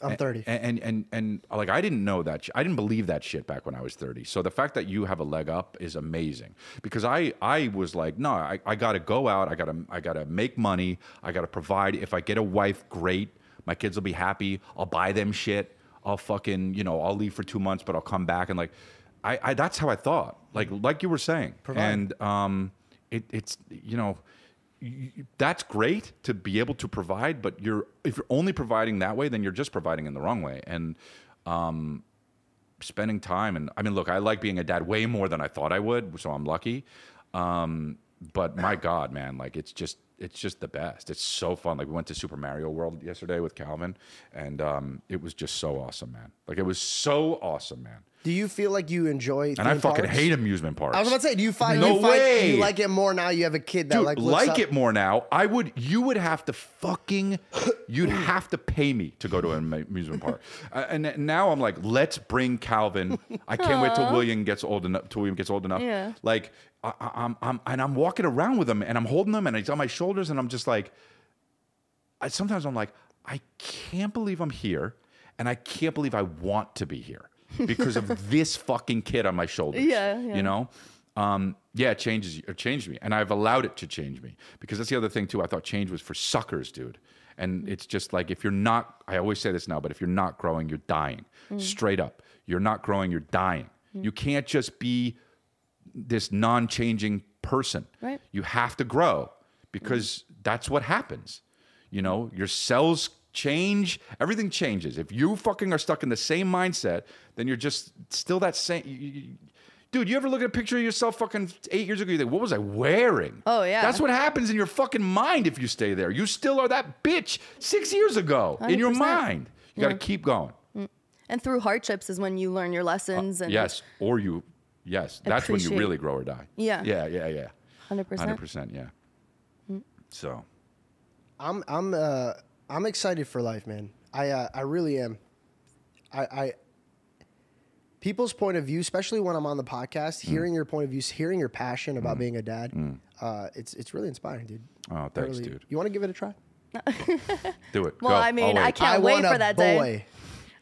I'm 30. And, and and and like I didn't know that. sh- I didn't believe that shit back when I was 30. So the fact that you have a leg up is amazing because I I was like, no, I, I got to go out. I got to I got to make money. I got to provide. If I get a wife, great. My kids will be happy. I'll buy them shit. I'll fucking you know I'll leave for two months, but I'll come back and like I, I that's how I thought. Like like you were saying, and um, it, it's you know that's great to be able to provide, but you're if you're only providing that way, then you're just providing in the wrong way. And um, spending time and I mean, look, I like being a dad way more than I thought I would, so I'm lucky. Um, but my God, man, like it's just it's just the best. It's so fun. Like we went to Super Mario World yesterday with Calvin, and um, it was just so awesome, man. Like it was so awesome, man. Do you feel like you enjoy? And I fucking parks? hate amusement parks. I was about to say, do you find No you find way. you like it more now? You have a kid that Dude, like like, up- it more now. I would. You would have to fucking. You'd (coughs) have to pay me to go to an am- amusement park. Uh, and now I'm like, let's bring Calvin. I can't wait till William gets old enough. Till William gets old enough. Yeah. Like I, I- I'm, I'm, and I'm walking around with him, and I'm holding him, and he's on my shoulders, and I'm just like. I, sometimes I'm like, I can't believe I'm here, and I can't believe I want to be here because of (laughs) this fucking kid on my shoulders. Yeah, yeah. You know, um, yeah, it changes, it changed me, and I've allowed it to change me because that's the other thing too. I thought change was for suckers, dude, and it's just like if you're not. I always say this now, but if you're not growing, you're dying. Mm. Straight up, you're not growing, you're dying. You can't just be this non-changing person. Right. You have to grow because that's what happens. You know, your cells change, everything changes. If you fucking are stuck in the same mindset, then you're just still that same. you- you- Dude, you ever look at a picture of yourself fucking eight years ago? You think, what was I wearing? Oh, yeah. That's what happens in your fucking mind if you stay there. You still are that bitch six years ago in your mind. You got to keep going. Mm. And through hardships is when you learn your lessons. Uh, and Yes. Or you, yes. That's when you really grow or die. Yeah. Yeah, yeah, yeah. 100%. 100%. Yeah. Mm. So. I'm I'm uh I'm excited for life, man. I uh, I really am. I I people's point of view, especially when I'm on the podcast, Mm. hearing your point of view, hearing your passion about being a dad, uh, it's it's really inspiring, dude. Oh, thanks, really- dude. You want to give it a try? (laughs) Do it. Well, Go. I mean, I'll I wait. can't I wait for that boy. day.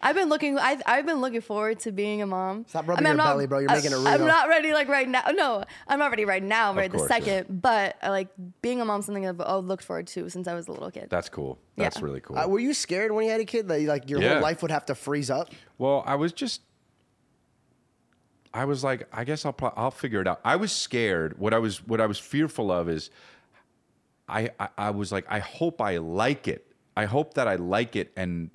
I've been looking. I've, I've been looking forward to being a mom. Stop rubbing I mean, your I'm not- belly, bro. You're I- making it I'm not ready like right now. No, I'm not ready right now. Right course, the yeah. second, but uh, like being a mom, something I've oh, looked forward to since I was a little kid. That's cool. That's Yeah. really cool. Uh, were you scared when you had a kid that like your Yeah. whole life would have to freeze up? well, I was just. I was like, I guess I'll pro- I'll figure it out. I was scared. What I was what I was fearful of is, I, I I was like, I hope I like it. I hope that I like it, and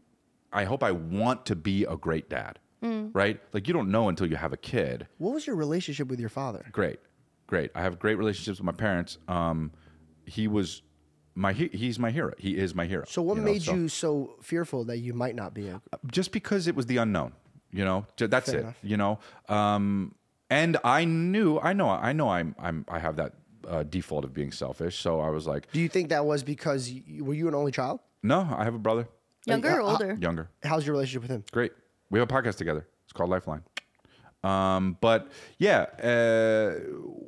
I hope I want to be a great dad. Right? Like you don't know until you have a kid. What was your relationship with your father? Great, great. I have great relationships with my parents. Um, he was my he, he's my hero. He is my hero. So what you know, made so- you so fearful that you might not be a just because it was the unknown you know that's Fair it enough. you know um and i knew i know i know i'm i'm i have that uh, default of being selfish so i was like Do you think that was because you, were you an only child? no i have a brother Younger or uh, uh, older? younger. How's your relationship with him? great. We have a podcast together. It's called lifeline. Um but yeah uh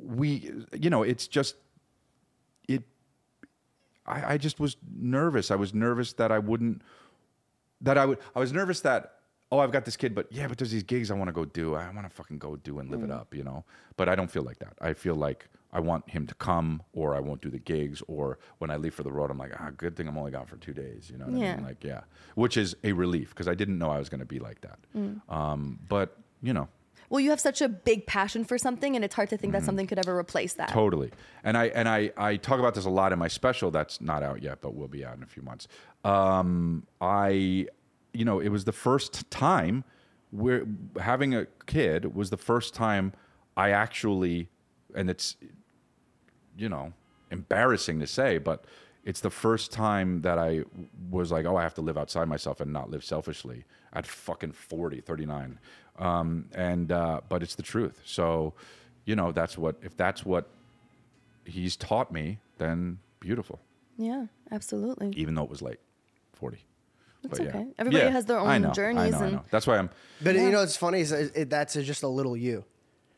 we you know it's just it I, I just was nervous. I was nervous that i wouldn't that I would I was nervous that oh I've got this kid but yeah but there's these gigs I want to go do. I want to fucking go do and live it up you know? But I don't feel like that. I feel like I want him to come or I won't do the gigs or when I leave for the road I'm like ah good thing I'm only gone for two days you know what I Yeah. mean like yeah which is a relief because I didn't know I was going to be like that um, but you know Well, you have such a big passion for something, and it's hard to think Mm-hmm. that something could ever replace that. Totally. And I and I I talk about this a lot in my special that's not out yet, but will be out in a few months. Um, I, you know, it was the first time where having a kid was the first time I actually, and it's, you know, embarrassing to say, but it's the first time that I was like, oh, I have to live outside myself and not live selfishly at fucking 40, 39. Um, and, uh, but it's the truth. So, you know, that's what, if that's what he's taught me, then beautiful, Yeah, absolutely. even though it was late, 40. It's But yeah. okay. Everybody Yeah, has their I own know, I journeys know, I know. That's why I'm, But you know, it's funny is it, it- that's just a little you.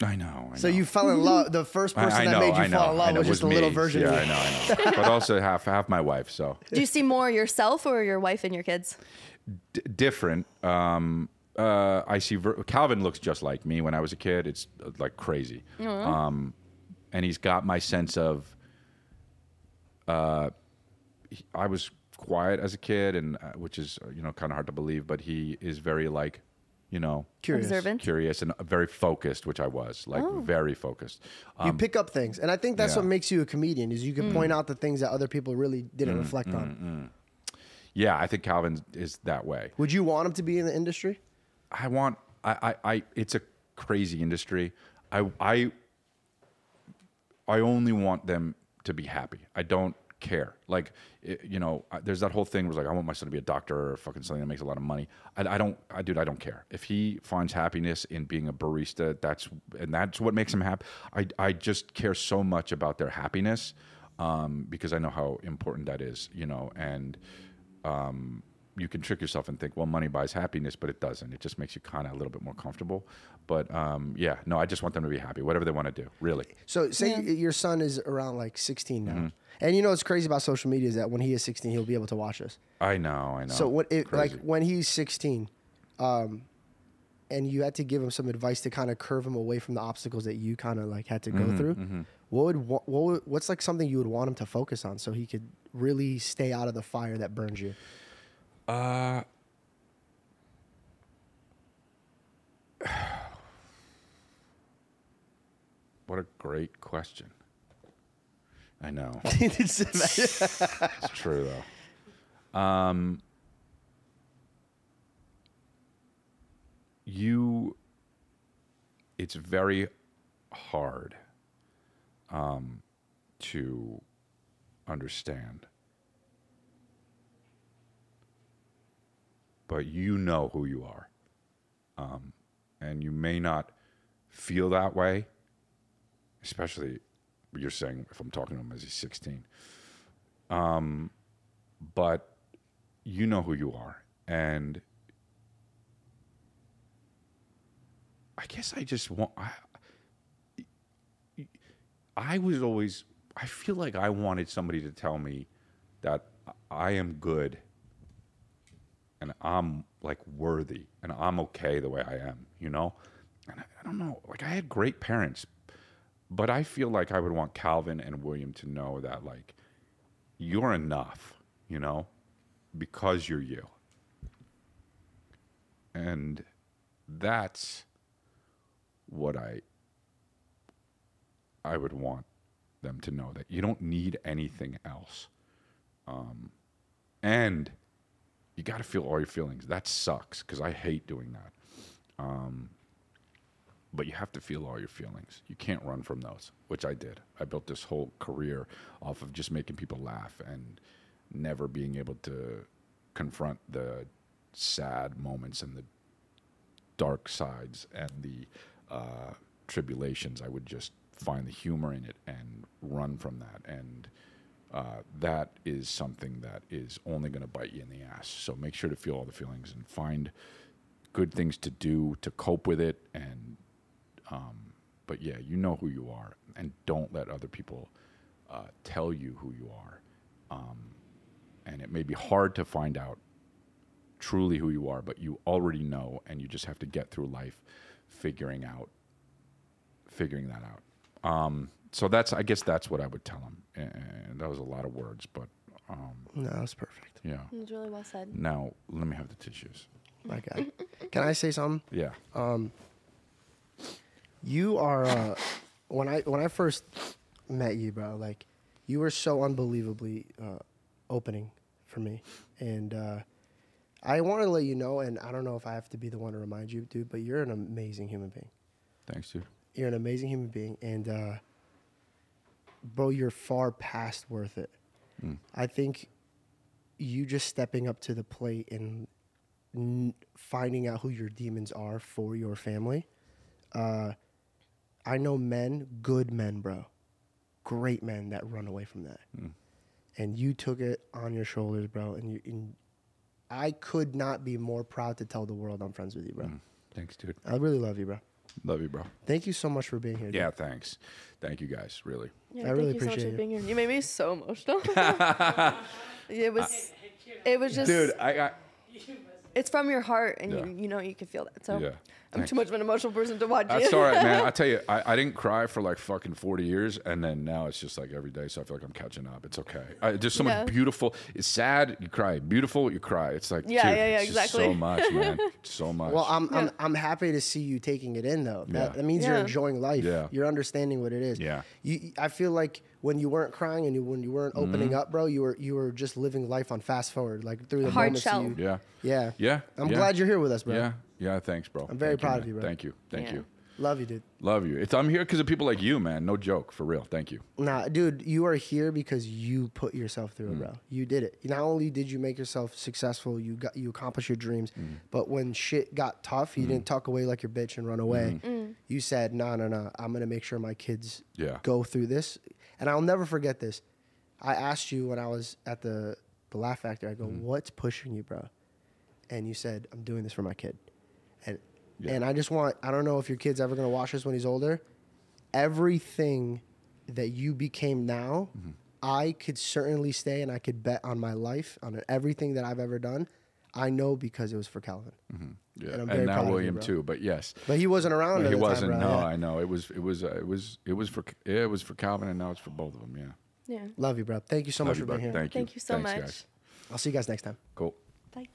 I know. I So know. you fell in love. The first person I that know, made you I know, fall in love know, was it just a little version yeah, of you. Yeah, I know, I (laughs) know. but also half half my wife. So Do you see more yourself or your wife and your kids? D- different. Um, uh, I see Ver- Calvin looks just like me when I was a kid. It's uh, like crazy. Um, and he's got my sense of. Uh, he- I was quiet as a kid, and uh, which is uh, you know kind of hard to believe, but he is very like, you know, Curious. Observant. curious and very focused, which I was like very focused. You pick up things, and I think that's Um, yeah. what makes you a comedian. Is you Mm. can point out the things that other people really didn't Mm, reflect on. Yeah, I think Calvin is that way. Would you want him to be in the industry? I want I, I, I it's a crazy industry. I I I only want them to be happy. I don't care. Like it, you know, there's that whole thing where it's like I want my son to be a doctor or fucking something that makes a lot of money. I, I don't. I dude, I don't care. If he finds happiness in being a barista, that's and that's what makes him happy. I I just care so much about their happiness um, because I know how important that is. You know, and um, you can trick yourself and think, well, money buys happiness, but it doesn't. It just makes you kind of a little bit more comfortable. But um, yeah, no, I just want them to be happy, whatever they want to do, really. So say Yeah. your son is around like 16 now, Mm-hmm. and you know what's crazy about social media is that when he is 16, he'll be able to watch us. I know, I know. So what it, like when he's 16, um, and you had to give him some advice to kind of curve him away from the obstacles that you kind of like had to go Mm-hmm, through. What would wa- what would, what's like something you would want him to focus on so he could really stay out of the fire that burns you? Uh, (sighs) what a great question. I know. (laughs) It's true though. Um, you, it's very hard um, to understand, but you know who you are, um, and you may not feel that way, especially you're saying if I'm talking to him as he's 16 but you know who you are and i guess i just want i i was always i feel like i wanted somebody to tell me that i am good and i'm like worthy and i'm okay the way i am you know and i, I don't know like i had great parents but i feel like i would want calvin and william to know that like you're enough, you know, because you're you. And that's what I I would want them to know that you don't need anything else. Um, and you got to feel all your feelings. That sucks because I hate doing that. Um, but you have to feel all your feelings. You can't run from those, which I did. I built this whole career off of just making people laugh and never being able to confront the sad moments and the dark sides and the uh, tribulations. I would just find the humor in it and run from that. And uh, that is something that is only going to bite you in the ass. So make sure to feel all the feelings and find good things to do to cope with it and um, but yeah you know who you are and don't let other people uh, tell you who you are um, and it may be hard to find out truly who you are but you already know and you just have to get through life figuring out figuring that out um, so that's i guess that's what i would tell him and that was a lot of words but um, No, that's perfect. yeah It was really well said. now let me have the tissues My God. Can I say something? yeah Um, You are uh, when I when I first met you, bro. Like you were so unbelievably uh, opening for me, and uh, I want to let you know. And I don't know if I have to be the one to remind you, dude, but you're an amazing human being. thanks dude You're an amazing human being, and uh, bro, you're far past worth it. I think you just stepping up to the plate and n- finding out who your demons are for your family. Uh, I know men, good men, bro, great men that run away from that, and you took it on your shoulders, bro. And you, and I could not be more proud to tell the world I'm friends with you, bro. Thanks, dude. I really love you, bro. Love you, bro. Thank you so much for being here. dude. Yeah, thanks. Thank you guys. Really. Yeah, I thank really you so much appreciate for you. being here. You made me so emotional. (laughs) (laughs) it was, it was just, Dude, I, I it's from your heart, and Yeah. you, you know you can feel that. So Yeah, I'm thanks. too much of an emotional person to watch That's all right, man. (laughs) I tell you, I, I didn't cry for like fucking 40 years, and then now it's just like every day, so I feel like I'm catching up. It's okay. I, there's so Yeah. much beautiful. It's sad, you cry. Beautiful, you cry. It's like, Yeah, dude, yeah, yeah, it's exactly. so much, man. (laughs) So much. Well, I'm, I'm I'm happy to see you taking it in though. That, Yeah. that means you're enjoying life. Yeah. You're understanding what it is. Yeah. You, I feel like when you weren't crying and you, when you weren't opening Mm-hmm. up, bro, you were you were just living life on fast forward, like through the Hard moments shell. You, yeah. yeah. Yeah. I'm yeah. glad you're here with us, bro. Yeah. Yeah. Thanks, bro. I'm very Thank proud man. of you, bro. Thank you. Thank Yeah. you. Love you, dude. Love you. It's, I'm here because of people like you, man. No joke. For real. Thank you. Nah, dude, you are here because you put yourself through Mm. it, bro. You did it. Not only did you make yourself successful, you got you accomplished your dreams, Mm. but when shit got tough, you didn't tuck away like your bitch and run away. You said, "No, no, no. I'm gonna make sure my kids. Yeah. go through this." And I'll never forget this. I asked you when I was at the the Laugh Factory. I go. "What's pushing you, bro?" And you said, "I'm doing this for my kid." And Yeah. and I just want I don't know if your kid's ever gonna watch this when he's older. Everything that you became now, Mm-hmm. I could certainly stay and I could bet on my life on everything that I've ever done. I know because it was for Calvin. Yeah. And I'm And, very proud now of you, William too. But yes. But he wasn't around. at he wasn't. Time, no, Yeah. I know. It was. It was. Uh, it was. It was for. Yeah, it was for Calvin, and now it's for both of them. Yeah. Yeah. Love you, bro. Thank you so Love much you, for being here. Thank you. Thank you so Thanks, much. Guys. I'll see you guys next time. Cool. Bye.